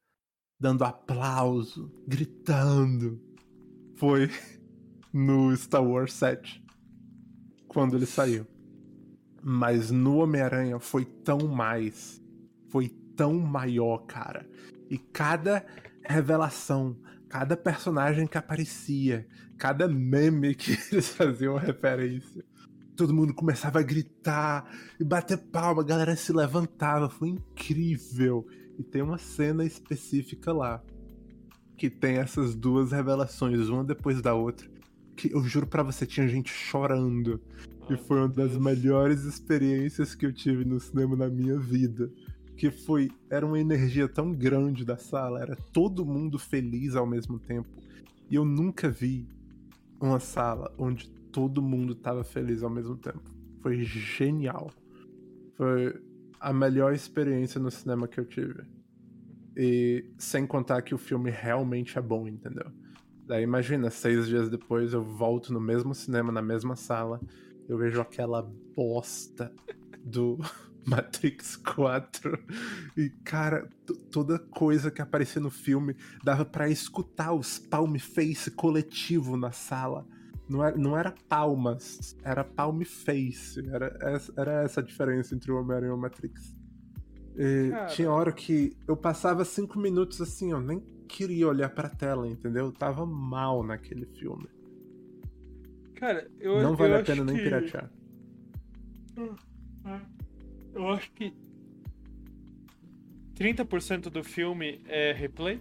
dando aplauso, gritando, foi no Star Wars 7. Quando ele saiu. Mas no Homem-Aranha foi tão mais. Foi tão maior, cara. E cada revelação, cada personagem que aparecia, cada meme que eles faziam referência. Todo mundo começava a gritar e bater palma, a galera se levantava, foi incrível. E tem uma cena específica lá que tem essas duas revelações, uma depois da outra. Que eu juro pra você, tinha gente chorando. E foi uma das melhores experiências que eu tive no cinema na minha vida. Que foi. Era uma energia tão grande da sala, era todo mundo feliz ao mesmo tempo. E eu nunca vi uma sala onde todo mundo tava feliz ao mesmo tempo. Foi genial. Foi a melhor experiência no cinema que eu tive. E sem contar que o filme realmente é bom, entendeu? Daí imagina, seis dias depois eu volto no mesmo cinema, na mesma sala, eu vejo aquela bosta do Matrix 4. E, cara, toda coisa que aparecia no filme dava pra escutar os palm face coletivo na sala. Não era, não era palmas, era palm face. Era, essa- era essa a diferença entre o Homem-Aranha e o Matrix. E tinha hora que eu passava cinco minutos assim, eu nem queria olhar pra tela, entendeu? Eu tava mal naquele filme. Cara, eu não vale eu a pena nem que... piratear. Eu acho que 30% do filme é replay.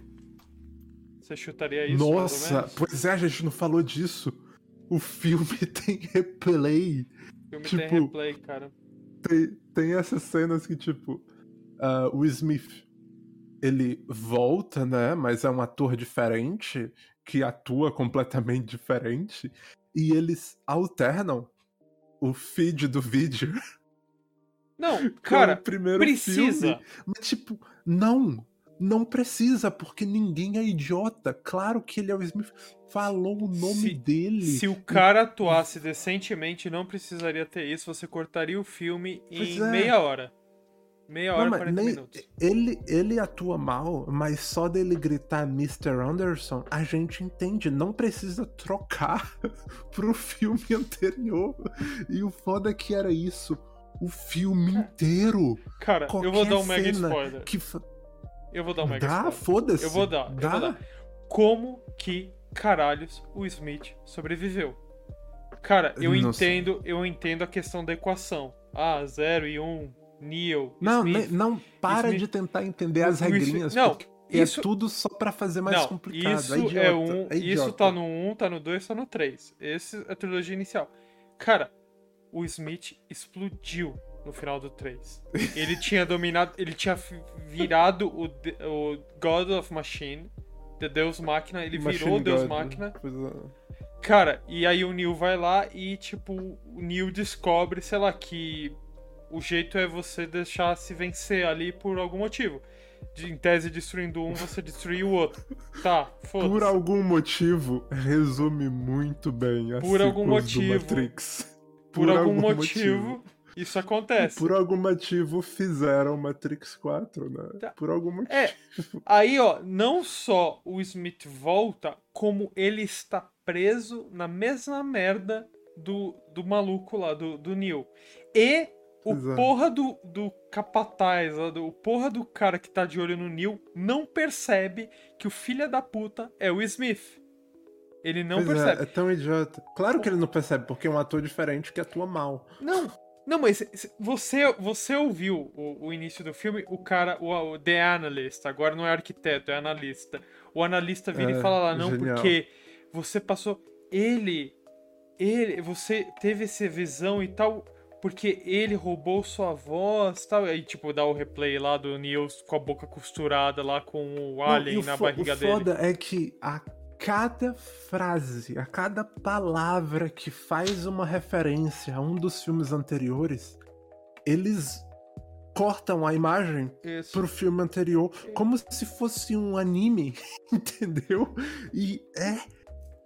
Você chutaria isso? Nossa, pois é, a gente não falou disso. O filme tem replay. O filme tipo, tem replay, cara. Tem, tem essas cenas que, tipo, ah, o Smith ele volta, né? Mas é um ator diferente que atua completamente diferente. E eles alternam o feed do vídeo Não, cara, primeiro precisa. filme. Mas, tipo, não. Não precisa, porque ninguém é idiota. Claro que ele é o Smith. Falou o nome Se- dele. Se o cara atuasse decentemente, não precisaria ter isso. Você cortaria o filme Pois em é. meia hora. Meia hora, Não, mas 40 nem- minutos. ele, ele atua mal, mas só dele gritar Mr. Anderson, a gente entende. Não precisa trocar pro filme anterior. E o foda é que era isso. O filme inteiro. Cara, eu vou qualquer dar um mega spoiler. Que Eu vou dar um mega Dá, spoiler. foda-se. Eu vou dar, eu Dá. vou dar. Como que caralhos o Smith sobreviveu? Cara, eu Não sei. entendo, eu entendo a questão da equação. Ah, 0 e 1, um, Neo, Não, Smith. nem- não para Smith- de tentar entender as regrinhas. Não, porque isso- é tudo só pra fazer mais não, complicado. Isso é idiota, é um, é isso tá no 1, um, tá no 2, tá no 3. Esse é a trilogia inicial. Cara, o Smith explodiu no final do 3. Ele tinha dominado, ele tinha virado o, o God of Machine, the Deus Máquina, ele virou Machine o Deus God, Máquina. é. Cara, e aí o Neil vai lá e, tipo, o Neil descobre, sei lá, que o jeito é você deixar se vencer ali por algum motivo. De, em tese, destruindo um, você destruir o outro. Tá, Por foda-se. algum motivo, resume muito bem as Por algum sequels do motivo. Matrix. Por, algum, motivo, isso acontece. Por algum motivo fizeram Matrix 4, né? Tá. Por algum motivo. É, aí, ó, não só o Smith volta, como ele está preso na mesma merda do, do maluco lá, do, do Neil. E o Exato. porra do, do capataz, o porra do cara que tá de olho no Neil, não percebe que o filho da puta é o Smith. Ele não Pois é, percebe. é tão idiota. Claro que ele não percebe, porque é um ator diferente que atua mal. Não, não, mas você, você ouviu o, o início do filme, o cara, o, o The Analyst, agora não é arquiteto, é analista. O analista vira É, e fala lá, não, genial. porque você passou. Ele. Ele. Você teve essa visão e tal. Porque ele roubou sua voz e tal. Aí, tipo, dá o replay lá do Neo com a boca costurada lá com o Não, alien e o na barriga o dele. foda é que a cada frase, a cada palavra que faz uma referência a um dos filmes anteriores, eles cortam a imagem Isso. pro filme anterior como se fosse um anime, entendeu? E é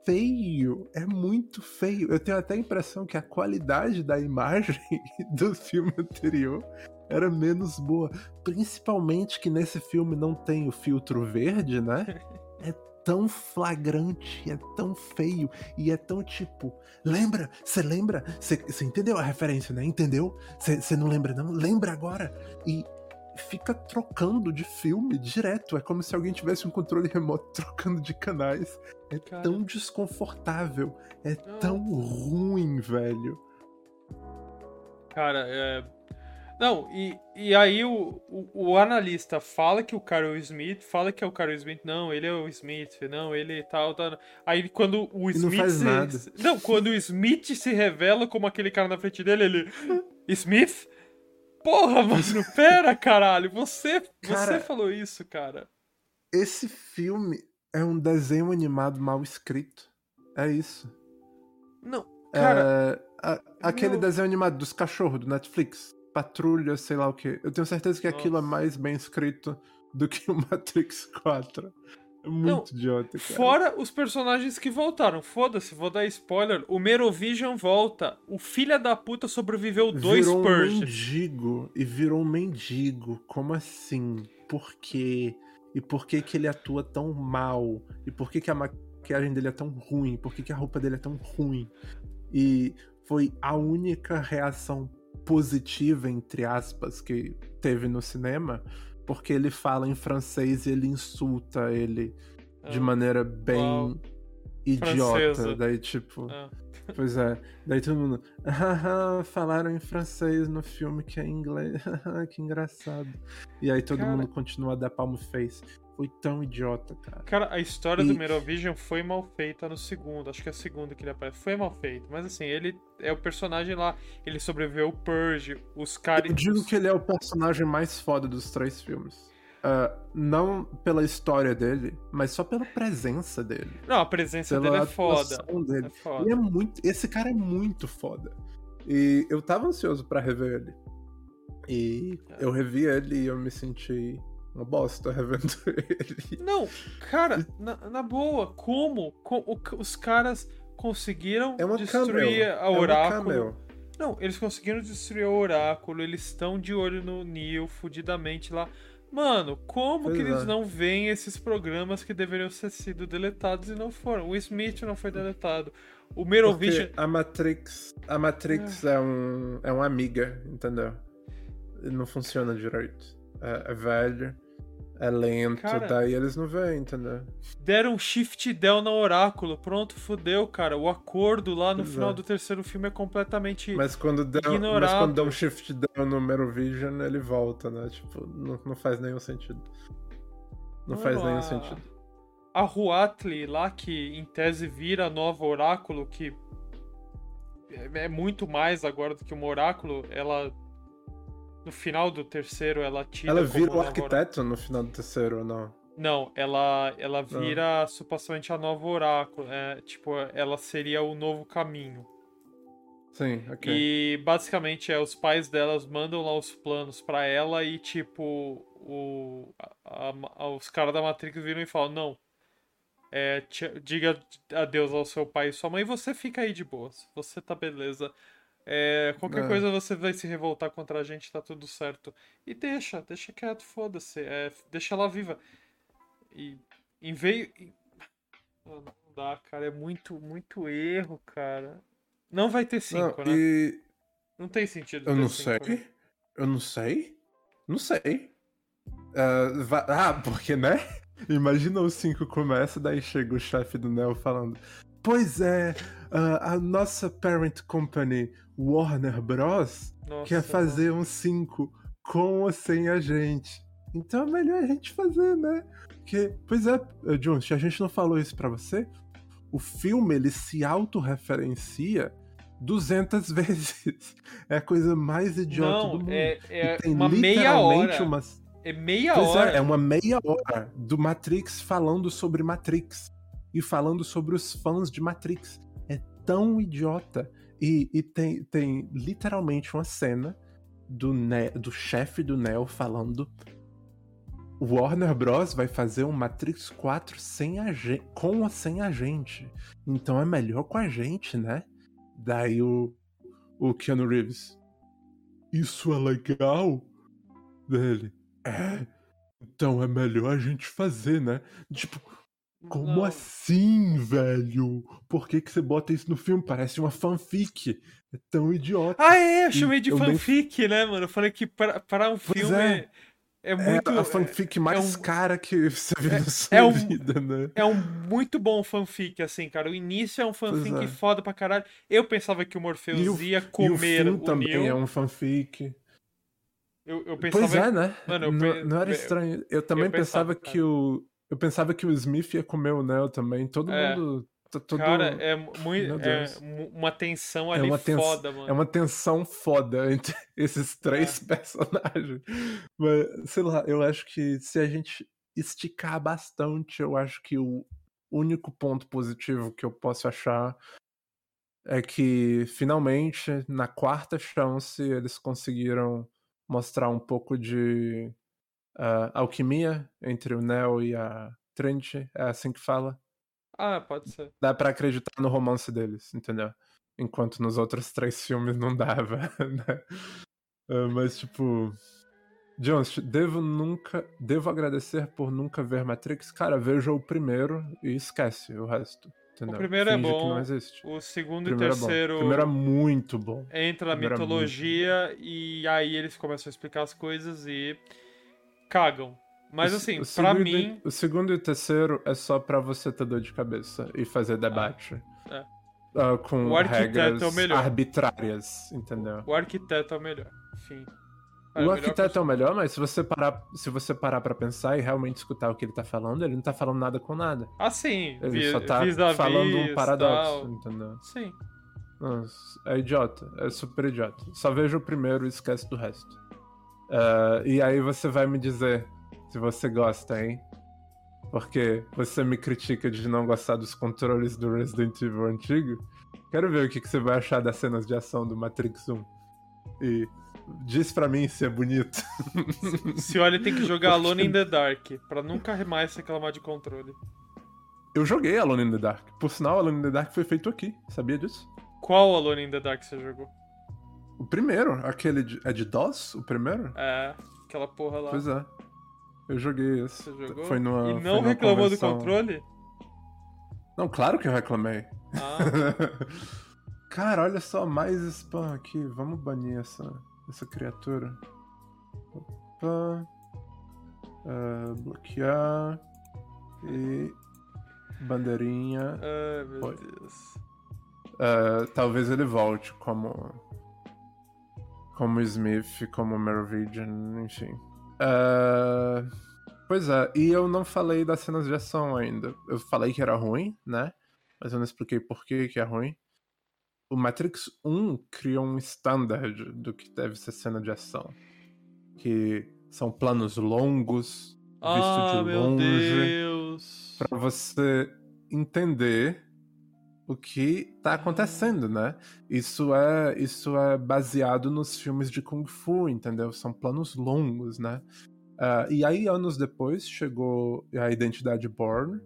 feio, é muito feio. Eu tenho até a impressão que a qualidade da imagem do filme anterior era menos boa, principalmente que nesse filme não tem o filtro verde, né? Tão flagrante, é tão feio e é tão tipo. Lembra? Você lembra? Você entendeu a referência, né? Entendeu? Você não lembra, não? Lembra agora? E fica trocando de filme direto. É como se alguém tivesse um controle remoto trocando de canais. É Cara. tão desconfortável. É Não. tão ruim, velho. Cara, é. Não, e, e aí o, o, o analista fala que o cara é o Smith, fala que é o cara é o Smith, não, ele é o Smith, não, ele tal, tal. Aí quando o E não Smith. faz se, nada. Não, quando o Smith se revela como aquele cara na frente dele, ele. Smith? Porra, mano, pera, caralho, você, você Cara- falou isso, cara. Esse filme é um desenho animado mal escrito. É isso. Não, cara, É, a- aquele desenho animado dos cachorros do Netflix. Patrulha, sei lá o que. Eu tenho certeza que aquilo é Nossa. mais bem escrito do que o Matrix 4. É muito idiota, cara. Fora os personagens que voltaram. Foda-se, vou dar spoiler. O Merovision volta. O filho da puta sobreviveu dois virou um purges. mendigo e virou um mendigo. Como assim? Por quê? E por que que ele atua tão mal? E por que que a maquiagem dele é tão ruim? Por que que a roupa dele é tão ruim? E foi a única reação positiva, entre aspas, que teve no cinema, porque ele fala em francês e ele insulta ele de Ah, maneira bem Uau. idiota. Francesa. Daí, tipo. ah. Pois é. Daí todo mundo. "Haha, falaram em francês no filme que é em inglês. que engraçado. E aí todo Cara- mundo continua a dar palmo face. Foi tão idiota, cara. Cara, a história E- do Merovision foi mal feita no segundo. Acho que é a segunda que ele aparece. Foi mal feita. Mas assim, ele é o personagem lá. Ele sobreviveu ao Purge. Os caras. Eu digo que ele é o personagem mais foda dos três filmes. Ah, não pela história dele, mas só pela presença dele. Não, a presença dele é foda. atuação dele. É foda. Ele é muito. Esse cara é muito foda. E eu tava ansioso pra rever ele. E É. eu revi ele e eu me senti uma bosta revendo ele. Não, cara, na, na boa, como? Os caras conseguiram É destruir camel. a É Oráculo? camel. Não, eles conseguiram destruir o Oráculo, eles estão de olho no Neo, fudidamente lá. Mano, como Pois que eles é. não veem esses programas que deveriam ter sido deletados e não foram? O Smith não foi deletado. O Merovision. Porque a Matrix, a Matrix é, um, é uma amiga, entendeu? Não funciona direito. É, é velho, é lento, Cara- daí eles não veem, entendeu? Deram um shift del na Oráculo. Pronto, fudeu, cara. O acordo lá no final é. do terceiro filme é completamente. Mas quando mas Ignorado. quando dá um shift down no Merovision, ele volta, né? Tipo, não, não faz nenhum sentido. Não Mano, faz nenhum a- sentido. A Huatli lá, que em tese vira nova Oráculo, que é é muito mais agora do que uma Oráculo, ela. No final do terceiro, ela tira. Ela vira o arquiteto no final do terceiro ou não? Não, ela, ela vira supostamente a nova Oráculo. É, tipo, ela seria o novo caminho. Sim, ok. E basicamente é os pais delas mandam lá os planos pra ela e tipo o a- a- os caras da Matrix viram e falam não é, tch- diga adeus ao seu pai e sua mãe você fica aí de boas você tá beleza É, qualquer É. coisa você vai se revoltar contra a gente tá tudo certo e deixa deixa quieto foda-se é, deixa ela viva e em e- Mano, não dá cara é muito muito erro cara não vai ter cinco não, né e não tem sentido eu não cinco, sei. né? Eu não sei. Não sei. Ah, va- ah, porque, né? Imagina o 5 começa, daí chega o chefe do Neo falando: Pois é, a nossa parent company Warner Bros. Nossa, quer fazer um 5 com ou sem a gente. Então é melhor a gente fazer, né? Porque, pois é, eh, John, se a gente não falou isso pra você, o filme ele se autorreferencia 200 vezes. É a coisa mais idiota Não, do mundo. é, é tem uma meia hora. uma- É meia Pois hora. é, é uma meia hora do Matrix falando sobre Matrix. E falando sobre os fãs de Matrix. Tão idiota. E, e tem, tem literalmente uma cena do, Ne- do chefe do Neo falando. Warner Bros. vai fazer um Matrix 4 sem a gente, com ou sem a gente. Então é melhor com a gente, né? Daí o, o Keanu Reeves. Isso é legal? Dele. É. Então é melhor a gente fazer, né? Tipo, Como Não. assim, velho? Por que, que você bota isso no filme? Parece uma fanfic. É tão idiota. Ah, é, eu chamei de eu nem- fanfic, né, mano? Eu falei que para, para um Pois filme é. é, é muito. é a fanfic mais um- cara que você viu é- na sua é um- vida, né? É um muito bom fanfic, assim, cara. O início é um fanfic é. foda pra caralho. Eu pensava que o Morpheus o- ia o comer fim o, também Neo. é um fanfic. Eu, eu pensava. Pois é, né? Mano, eu não, não era estranho. Eu também pensava, pensava, que o. Eu pensava que o Smith ia comer o Neo também. Todo É. mundo. Todo, Cara, é muito. É uma tensão É ali uma tens- foda, mano. É uma tensão foda entre esses três É. personagens. Mas, sei lá, eu acho que se a gente esticar bastante, eu acho que o único ponto positivo que eu posso achar é que finalmente, na quarta chance, eles conseguiram mostrar um pouco de ah, alquimia entre o Neo e a Trinity. É assim que fala Ah, pode ser. dá pra acreditar no romance deles, entendeu? Enquanto nos outros três filmes não dava, né? Ah, mas, tipo. Jones, devo nunca. Devo agradecer por nunca ver Matrix. Cara, veja o primeiro e esquece o resto. Entendeu? primeiro é Finge que bom, não existe. O segundo primeiro e é bom. terceiro. O primeiro é muito bom. entra na Primeiro é mitologia e aí eles começam a explicar as coisas e cagam. Mas assim, o pra segundo e- mim, O segundo e o terceiro é só pra você ter dor de cabeça e fazer debate. é. Ah, com O arquiteto é o regras melhor. arbitrárias, entendeu? o arquiteto é o melhor. Enfim. É, O arquiteto é o melhor, mas se você parar, se você parar para pensar e realmente escutar o que ele tá falando, ele não tá falando nada com nada. Ah, sim. Ele vi- só tá falando um paradoxo, tal. entendeu? Sim. Nossa, é idiota, é super idiota. Só veja o primeiro e esquece do resto. Ah, e aí você vai me dizer se você gosta, hein? Porque você me critica de não gostar dos controles do Resident Evil antigo. Quero ver o que, que você vai achar das cenas de ação do Matrix 1. E diz pra mim se é bonito. Se olha, tem que jogar Alone in the Dark, pra nunca mais reclamar de controle. Eu joguei Alone in the Dark. Por sinal, Alone in the Dark foi feito aqui. Sabia disso? Qual Alone in the Dark você jogou? O primeiro, aquele de, é de DOS? O primeiro? É, aquela porra lá. Pois é. Eu joguei esse. Você jogou? Foi numa, e não numa reclamou convenção. do controle? Não, claro que eu reclamei. Ah, Cara, olha só, mais spam aqui. Vamos banir essa, essa criatura. Opa. Ah, bloquear. E. Bandeirinha. ai meu. Deus. Ah, talvez ele volte como. Como Smith, como Merovingian, enfim. Ah, pois é, e eu não falei das cenas de ação ainda. Eu falei que era ruim, né? Mas eu não expliquei por que que é ruim. O Matrix 1 criou um standard do que deve ser cena de ação. Que são planos longos, visto Ah, de meu longe Deus. para você entender o que tá acontecendo, né? Isso é isso é baseado nos filmes de kung fu, entendeu? São planos longos, né? Ah, e aí anos depois chegou a identidade Bourne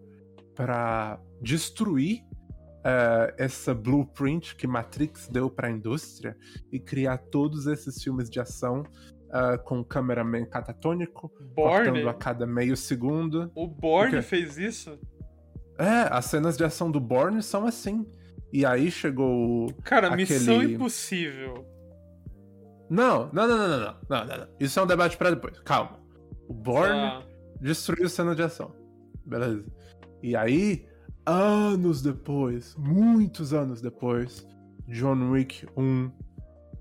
para destruir eh, essa blueprint que Matrix deu para a indústria e criar todos esses filmes de ação ah, com um cameraman catatônico, Borne? cortando a cada meio segundo. O Borne O quê? fez isso? É, as cenas de ação do Bourne são assim. E aí chegou. Cara, aquele... missão impossível. Não, não, não, não, não, não, não, não. Isso é um debate para depois. Calma. O Bourne tá. destruiu destruiu cena de ação. Beleza. E aí, anos depois, muitos anos depois, John Wick 1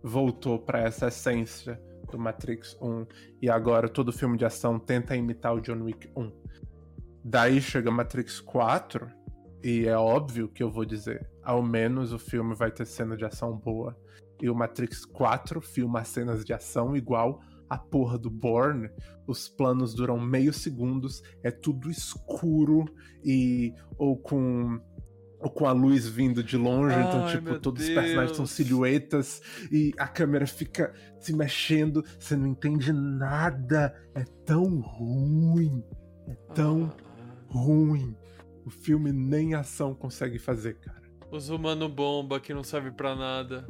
voltou para essa essência do Matrix 1 e agora todo filme de ação tenta imitar o John Wick 1. Daí chega Matrix 4, e é óbvio que eu vou dizer, ao menos o filme vai ter cena de ação boa. E o Matrix 4 filma cenas de ação igual a porra do Bourne. Os planos duram meio segundos, é tudo escuro e ou com ou com a luz vindo de longe, então Ai, tipo, meu todos os personagens são Deus. silhuetas e a câmera fica se mexendo, você não entende nada. É tão ruim. É tão ah, ruim. O filme nem ação consegue fazer, cara. Os humano bomba que não serve pra nada.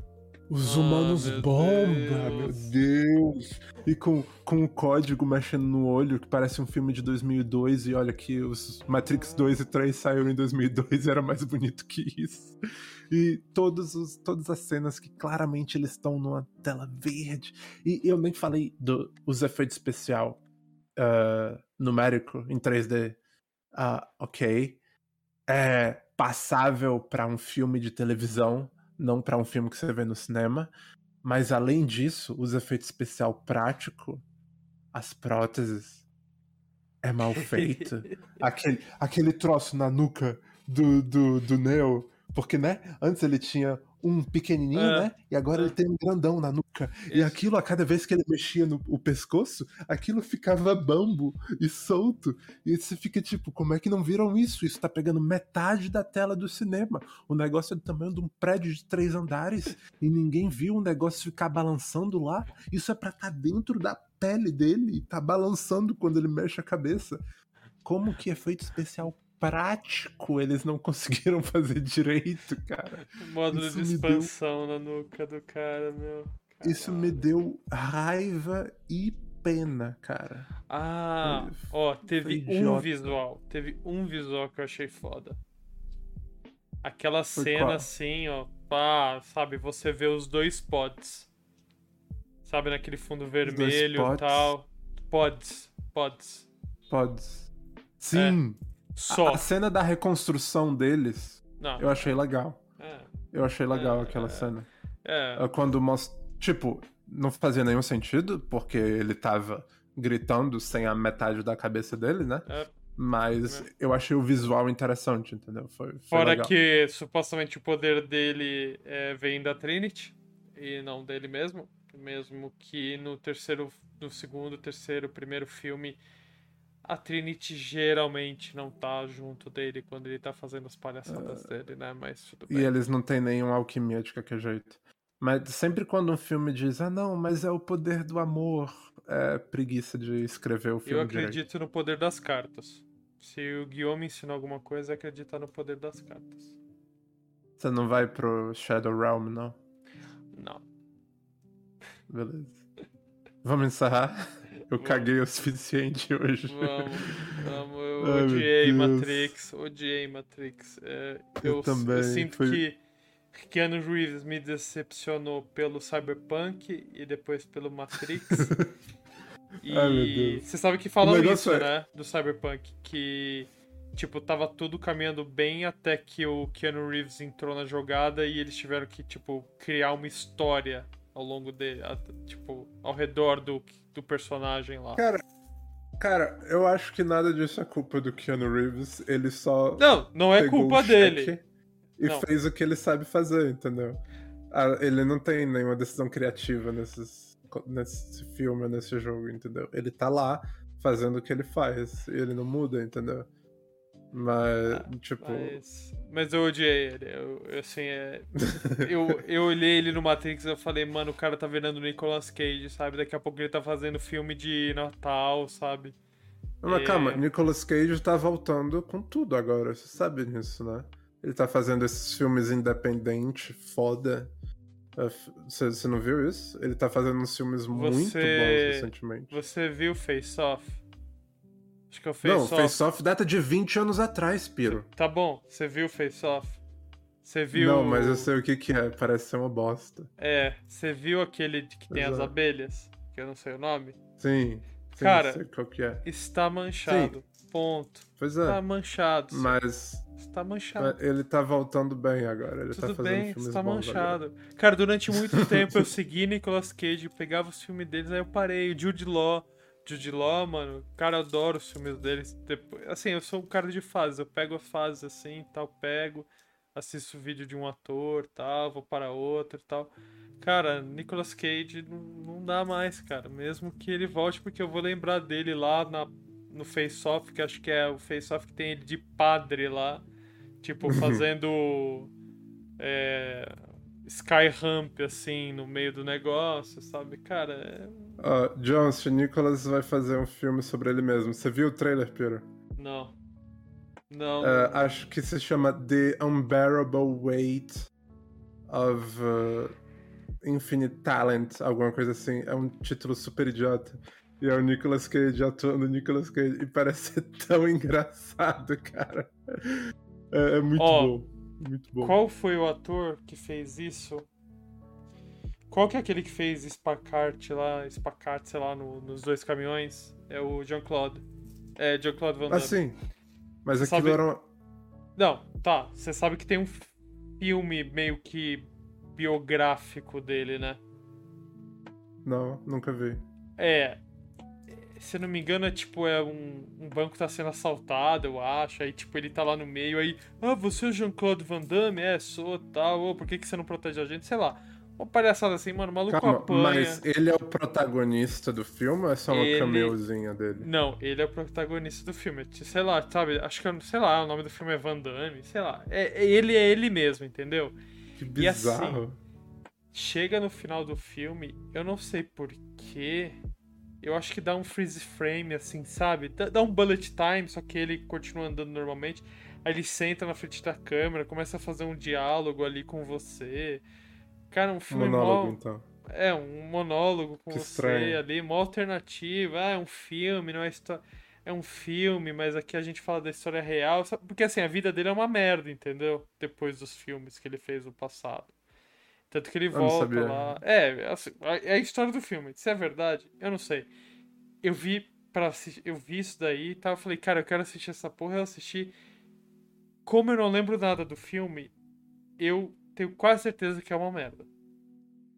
Os Ah, humanos meu bomba, meu Deus. Deus. E com, com o código mexendo no olho, que parece um filme de 2002. E olha que os Matrix 2 e 3 saíram em 2002 e era mais bonito que isso. E todos os, todas as cenas que claramente eles estão numa tela verde. E eu nem falei dos efeitos especial ah, numérico em 3D. Ah, ok. É passável para um filme de televisão, não para um filme que você vê no cinema. Mas além disso, os efeitos especial prático, as próteses, é mal feito. aquele, aquele troço na nuca do, do, do Neo, porque, né, antes ele tinha um pequenininho, É. né, e agora ele tem um grandão na nuca. E Isso. aquilo, a cada vez que ele mexia no o pescoço, aquilo ficava bambo e solto. E você fica tipo, como é que não viram isso? Isso tá pegando metade da tela do cinema. O negócio é do tamanho de um prédio de três andares e ninguém viu o negócio ficar balançando lá. Isso é pra estar dentro da pele dele e tá balançando quando ele mexe a cabeça. Como que efeito especial prático eles não conseguiram fazer direito, cara? Módulo Isso de me deu- expansão na nuca do cara, meu. Isso me deu raiva e pena, cara. Ah, ó, teve foi um idiota. visual. Teve um visual que eu achei foda. Aquela Foi cena qual? assim, ó. Pá, sabe, você vê os dois pods. Sabe, naquele fundo vermelho e pods? tal. Pods. Pods. Podes. Sim. A- Só. A, cena da reconstrução deles, Não. eu achei legal. É. Eu achei legal É, aquela é. cena. é. É Quando mostra. Tipo, não fazia nenhum sentido, porque ele tava gritando sem a metade da cabeça dele, né? É. Mas eu achei o visual interessante, entendeu? Foi, foi Fora legal. que supostamente o poder dele é, vem da Trinity e não dele mesmo. Mesmo que no terceiro, no segundo, terceiro, primeiro filme, a Trinity geralmente não tá junto dele quando ele tá fazendo as palhaçadas dele, né? Mas tudo E bem. eles não têm nenhuma alquimia de qualquer jeito. Mas sempre quando um filme diz, ah não, mas é o poder do amor, é preguiça de escrever o filme Eu direito. acredito no poder das cartas. Se o Guillaume ensinou alguma coisa, é acreditar no poder das cartas. Você não vai pro Shadow Realm, não? Não. Beleza. Vamos encerrar? Eu caguei o suficiente hoje. Vamos, vamos. Eu Ai, odiei. Matrix, odiei Matrix. É, Eu eu, também, eu sinto foi- que Keanu Reeves me decepcionou pelo Cyberpunk e depois pelo Matrix. e Ai, meu Deus. você sabe que falam isso, é- né? Do Cyberpunk. Que, tipo, tava tudo caminhando bem até que o Keanu Reeves entrou na jogada e eles tiveram que, tipo, criar uma história ao longo dele, a- tipo, ao redor do, do personagem lá. Cara, cara, eu acho que nada disso é culpa do Keanu Reeves. Ele só Não, não é culpa dele. E Não. fez o que ele sabe fazer, entendeu? Ah, Ele não tem nenhuma decisão criativa nesses, nesse filme, nesse jogo, entendeu? Ele tá lá fazendo o que ele faz. E ele não muda, entendeu? Mas, tipo. Mas, mas eu odiei ele. Eu, assim, é, eu, eu olhei ele no Matrix e eu falei, mano, o cara tá virando o Nicolas Cage, sabe? Daqui a pouco ele tá fazendo filme de Natal, sabe? Mas É. calma, Nicolas Cage tá voltando com tudo agora, você sabe disso, né? Ele tá fazendo esses filmes independentes, foda. É, Você você não viu isso? Ele tá fazendo uns filmes muito Você- bons recentemente. Você viu Face Off? Acho que é o Face Não, Off. Face Off data de 20 anos atrás, Piro. Tá bom, você viu Face Off? Você viu. Não, mas eu sei o que que é, parece ser uma bosta. É, você viu aquele que tem as Exato. abelhas? Que eu não sei o nome? Sim, sim, Cara, sei qual que é. Está manchado. Ponto. Pois Está é, manchado. sim. mas Está manchado. ele tá voltando bem agora, ele tá Tudo fazendo bem, filmes está bons agora. manchado. Cara, durante muito tempo eu segui Nicolas Cage, pegava os filmes deles, aí eu parei. O Jude Law. Jude Law, mano, cara, eu adoro os filmes deles. Depois, assim, eu sou um cara de fases, eu pego a fase assim, tal, pego, assisto vídeo de um ator, tal, vou para outro e tal. Cara, Nicolas Cage não, não dá mais, cara. Mesmo que ele volte, porque eu vou lembrar dele lá na, no Face Off, que acho que é o Face Off que tem ele de padre lá. Tipo, fazendo. é, Sky Ramp, assim, no meio do negócio, sabe? Cara, é... Ó, John, se o Nicholas vai fazer um filme sobre ele mesmo. Você viu o trailer, Piro? não. Não. É, acho que se chama The Unbearable Weight of. uh, Infinite Talent, alguma coisa assim. É um título super idiota. E é o Nicolas Cage atuando Nicolas Cage. E parece ser tão engraçado, cara. É, é muito Ó, bom. Muito bom. Qual foi o ator que fez isso? Qual que é aquele que fez Spacart lá, Spacart, sei lá, no- nos dois caminhões? É o Jean-Claude. É, Jean-Claude Van Damme. Assim. Mas aquilo Sabe- era uma... Não, tá. Você sabe que tem um filme meio que biográfico dele, né? Não, nunca vi. É. Se não me engano, é tipo, é um, um banco tá sendo assaltado, eu acho. Aí, tipo, ele tá lá no meio, aí. Ah, você é o Jean-Claude Van Damme? É, sou, tal. Por que, que você não protege a gente? Sei lá. Uma palhaçada assim, mano. O maluco Calma, apanha. mas ele é o protagonista do filme ou é só uma Ele- cameuzinha dele? Não, ele é o protagonista do filme. Sei lá, sabe? Acho que, eu- sei lá, o nome do filme é Van Damme, sei lá. É, é- ele é ele mesmo, entendeu? Que E assim, bizarro. Chega no final do filme, eu não sei porquê. Eu acho que dá um freeze frame, assim, sabe? Dá um bullet time, só que ele continua andando normalmente. Aí ele senta na frente da câmera, começa a fazer um diálogo ali com você. Cara, um filme Monólogo, mó- então. É, um monólogo com Que você estranho. ali, uma alternativa. Ah, é um filme, não é história. É um filme, mas aqui a gente fala da história real. sabe? Porque assim, a vida dele é uma merda, entendeu? Depois dos filmes que ele fez no passado. Tanto que ele não volta lá. É, assim, é a história do filme. Se é verdade, eu não sei. Eu vi para eu vi isso daí e tal. Eu falei, cara, eu quero assistir essa porra. Eu assisti. Como eu não lembro nada do filme, eu tenho quase certeza que é uma merda.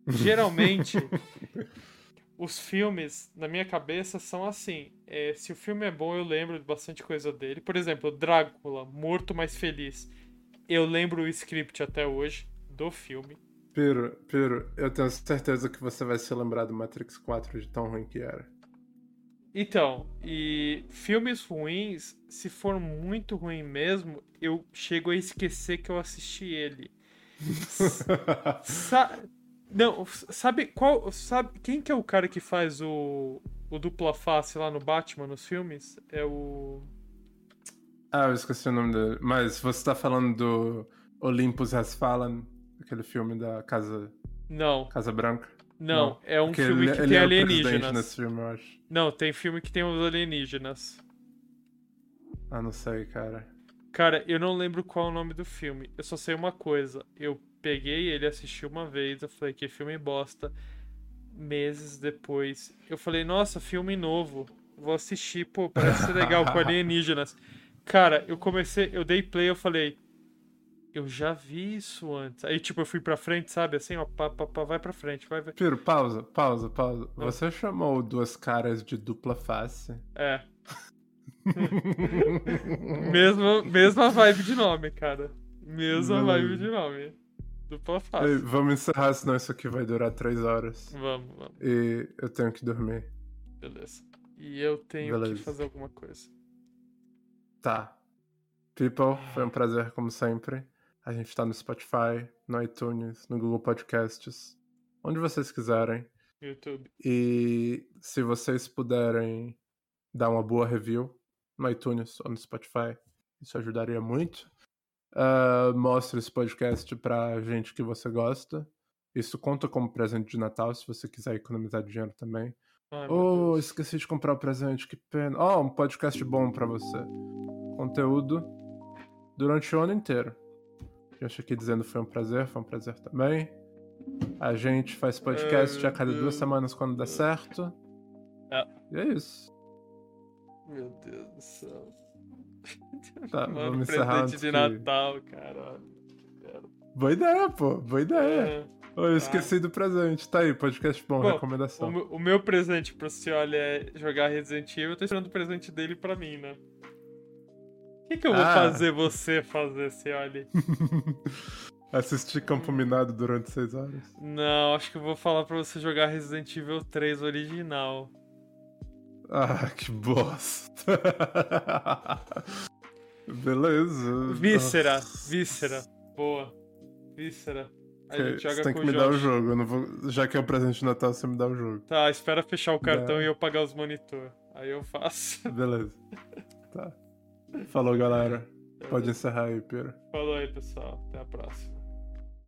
Geralmente, os filmes, na minha cabeça, são assim. É, se o filme é bom, eu lembro de bastante coisa dele. Por exemplo, Drácula, Morto Mais Feliz. Eu lembro o script até hoje do filme. Piro, Piro, eu tenho certeza que você vai se lembrar do Matrix 4 de tão ruim que era. Então, e filmes ruins, se for muito ruim mesmo, eu chego a esquecer que eu assisti ele. Sa- Não, sabe qual. Sabe quem que é o cara que faz o, o dupla face lá no Batman nos filmes? É o. ah, eu esqueci o nome dele. Mas você tá falando do Olympus Has Fallen, aquele filme da Casa, Não, Casa Branca? não, Não, é um Porque filme ele, que ele tem é alienígenas. nesse filme, eu acho. Não, tem filme que tem os alienígenas. Ah, não sei, cara. Cara, eu não lembro qual é o nome do filme. Eu só sei uma coisa. Eu peguei ele, assisti uma vez, eu falei que filme bosta. Meses depois, eu falei, nossa, filme novo. Vou assistir, pô, parece ser legal com alienígenas. Cara, eu comecei, eu dei play, eu falei, eu já vi isso antes. Aí, tipo, eu fui pra frente, sabe? Assim, ó, pá, pá, pá, vai pra frente, vai, vai. Piro, pausa, pausa, pausa. Ah. Você chamou duas caras de dupla face? É. mesma, mesma vibe de nome, cara. Mesma Beleza. vibe de nome. Dupla face. vamos encerrar, senão isso aqui vai durar três horas. Vamos, vamos. E eu tenho que dormir. Beleza. E eu tenho que Beleza. fazer alguma coisa. Tá. People, foi um prazer como sempre. A gente tá no Spotify, no iTunes, no Google Podcasts, onde vocês quiserem. YouTube. E se vocês puderem dar uma boa review no iTunes ou no Spotify, isso ajudaria muito. Ah, mostre esse podcast pra gente que você gosta. Isso conta como presente de Natal, se você quiser economizar dinheiro também. Ai, Oh, esqueci de comprar o presente, que pena. Oh, um podcast bom pra você. Conteúdo durante o ano inteiro. Gente aqui dizendo foi um prazer, foi um prazer também. A gente faz podcast Ai, a cada duas semanas quando dá certo. É. E é isso. Meu Deus do céu. Tá, Mano, vamos encerrar presente de Natal, cara. Boa ideia, pô. Boa ideia. É. Oh, eu esqueci do presente. Tá aí, podcast bom, Bom, recomendação. O, meu- o meu presente pro Cioli é jogar Resident Evil. Eu tô esperando o presente dele pra mim, né? O que, que eu vou Ah. fazer você fazer, Cioli? Assistir Campo Minado durante seis horas. Não, acho que eu vou falar pra você jogar Resident Evil 3 original. Ah, que bosta. Beleza. Víscera, Nossa. víscera. Boa. Víscera. A Ok, gente joga você tem que me dar o jogo. Vou... Já que é o presente de Natal, você me dá o jogo. Tá, espera fechar o cartão Dá. e eu pagar os monitor. Aí eu faço. Beleza. Tá. Falou, galera. Pode encerrar aí, Pira. Falou aí, pessoal. Até a próxima.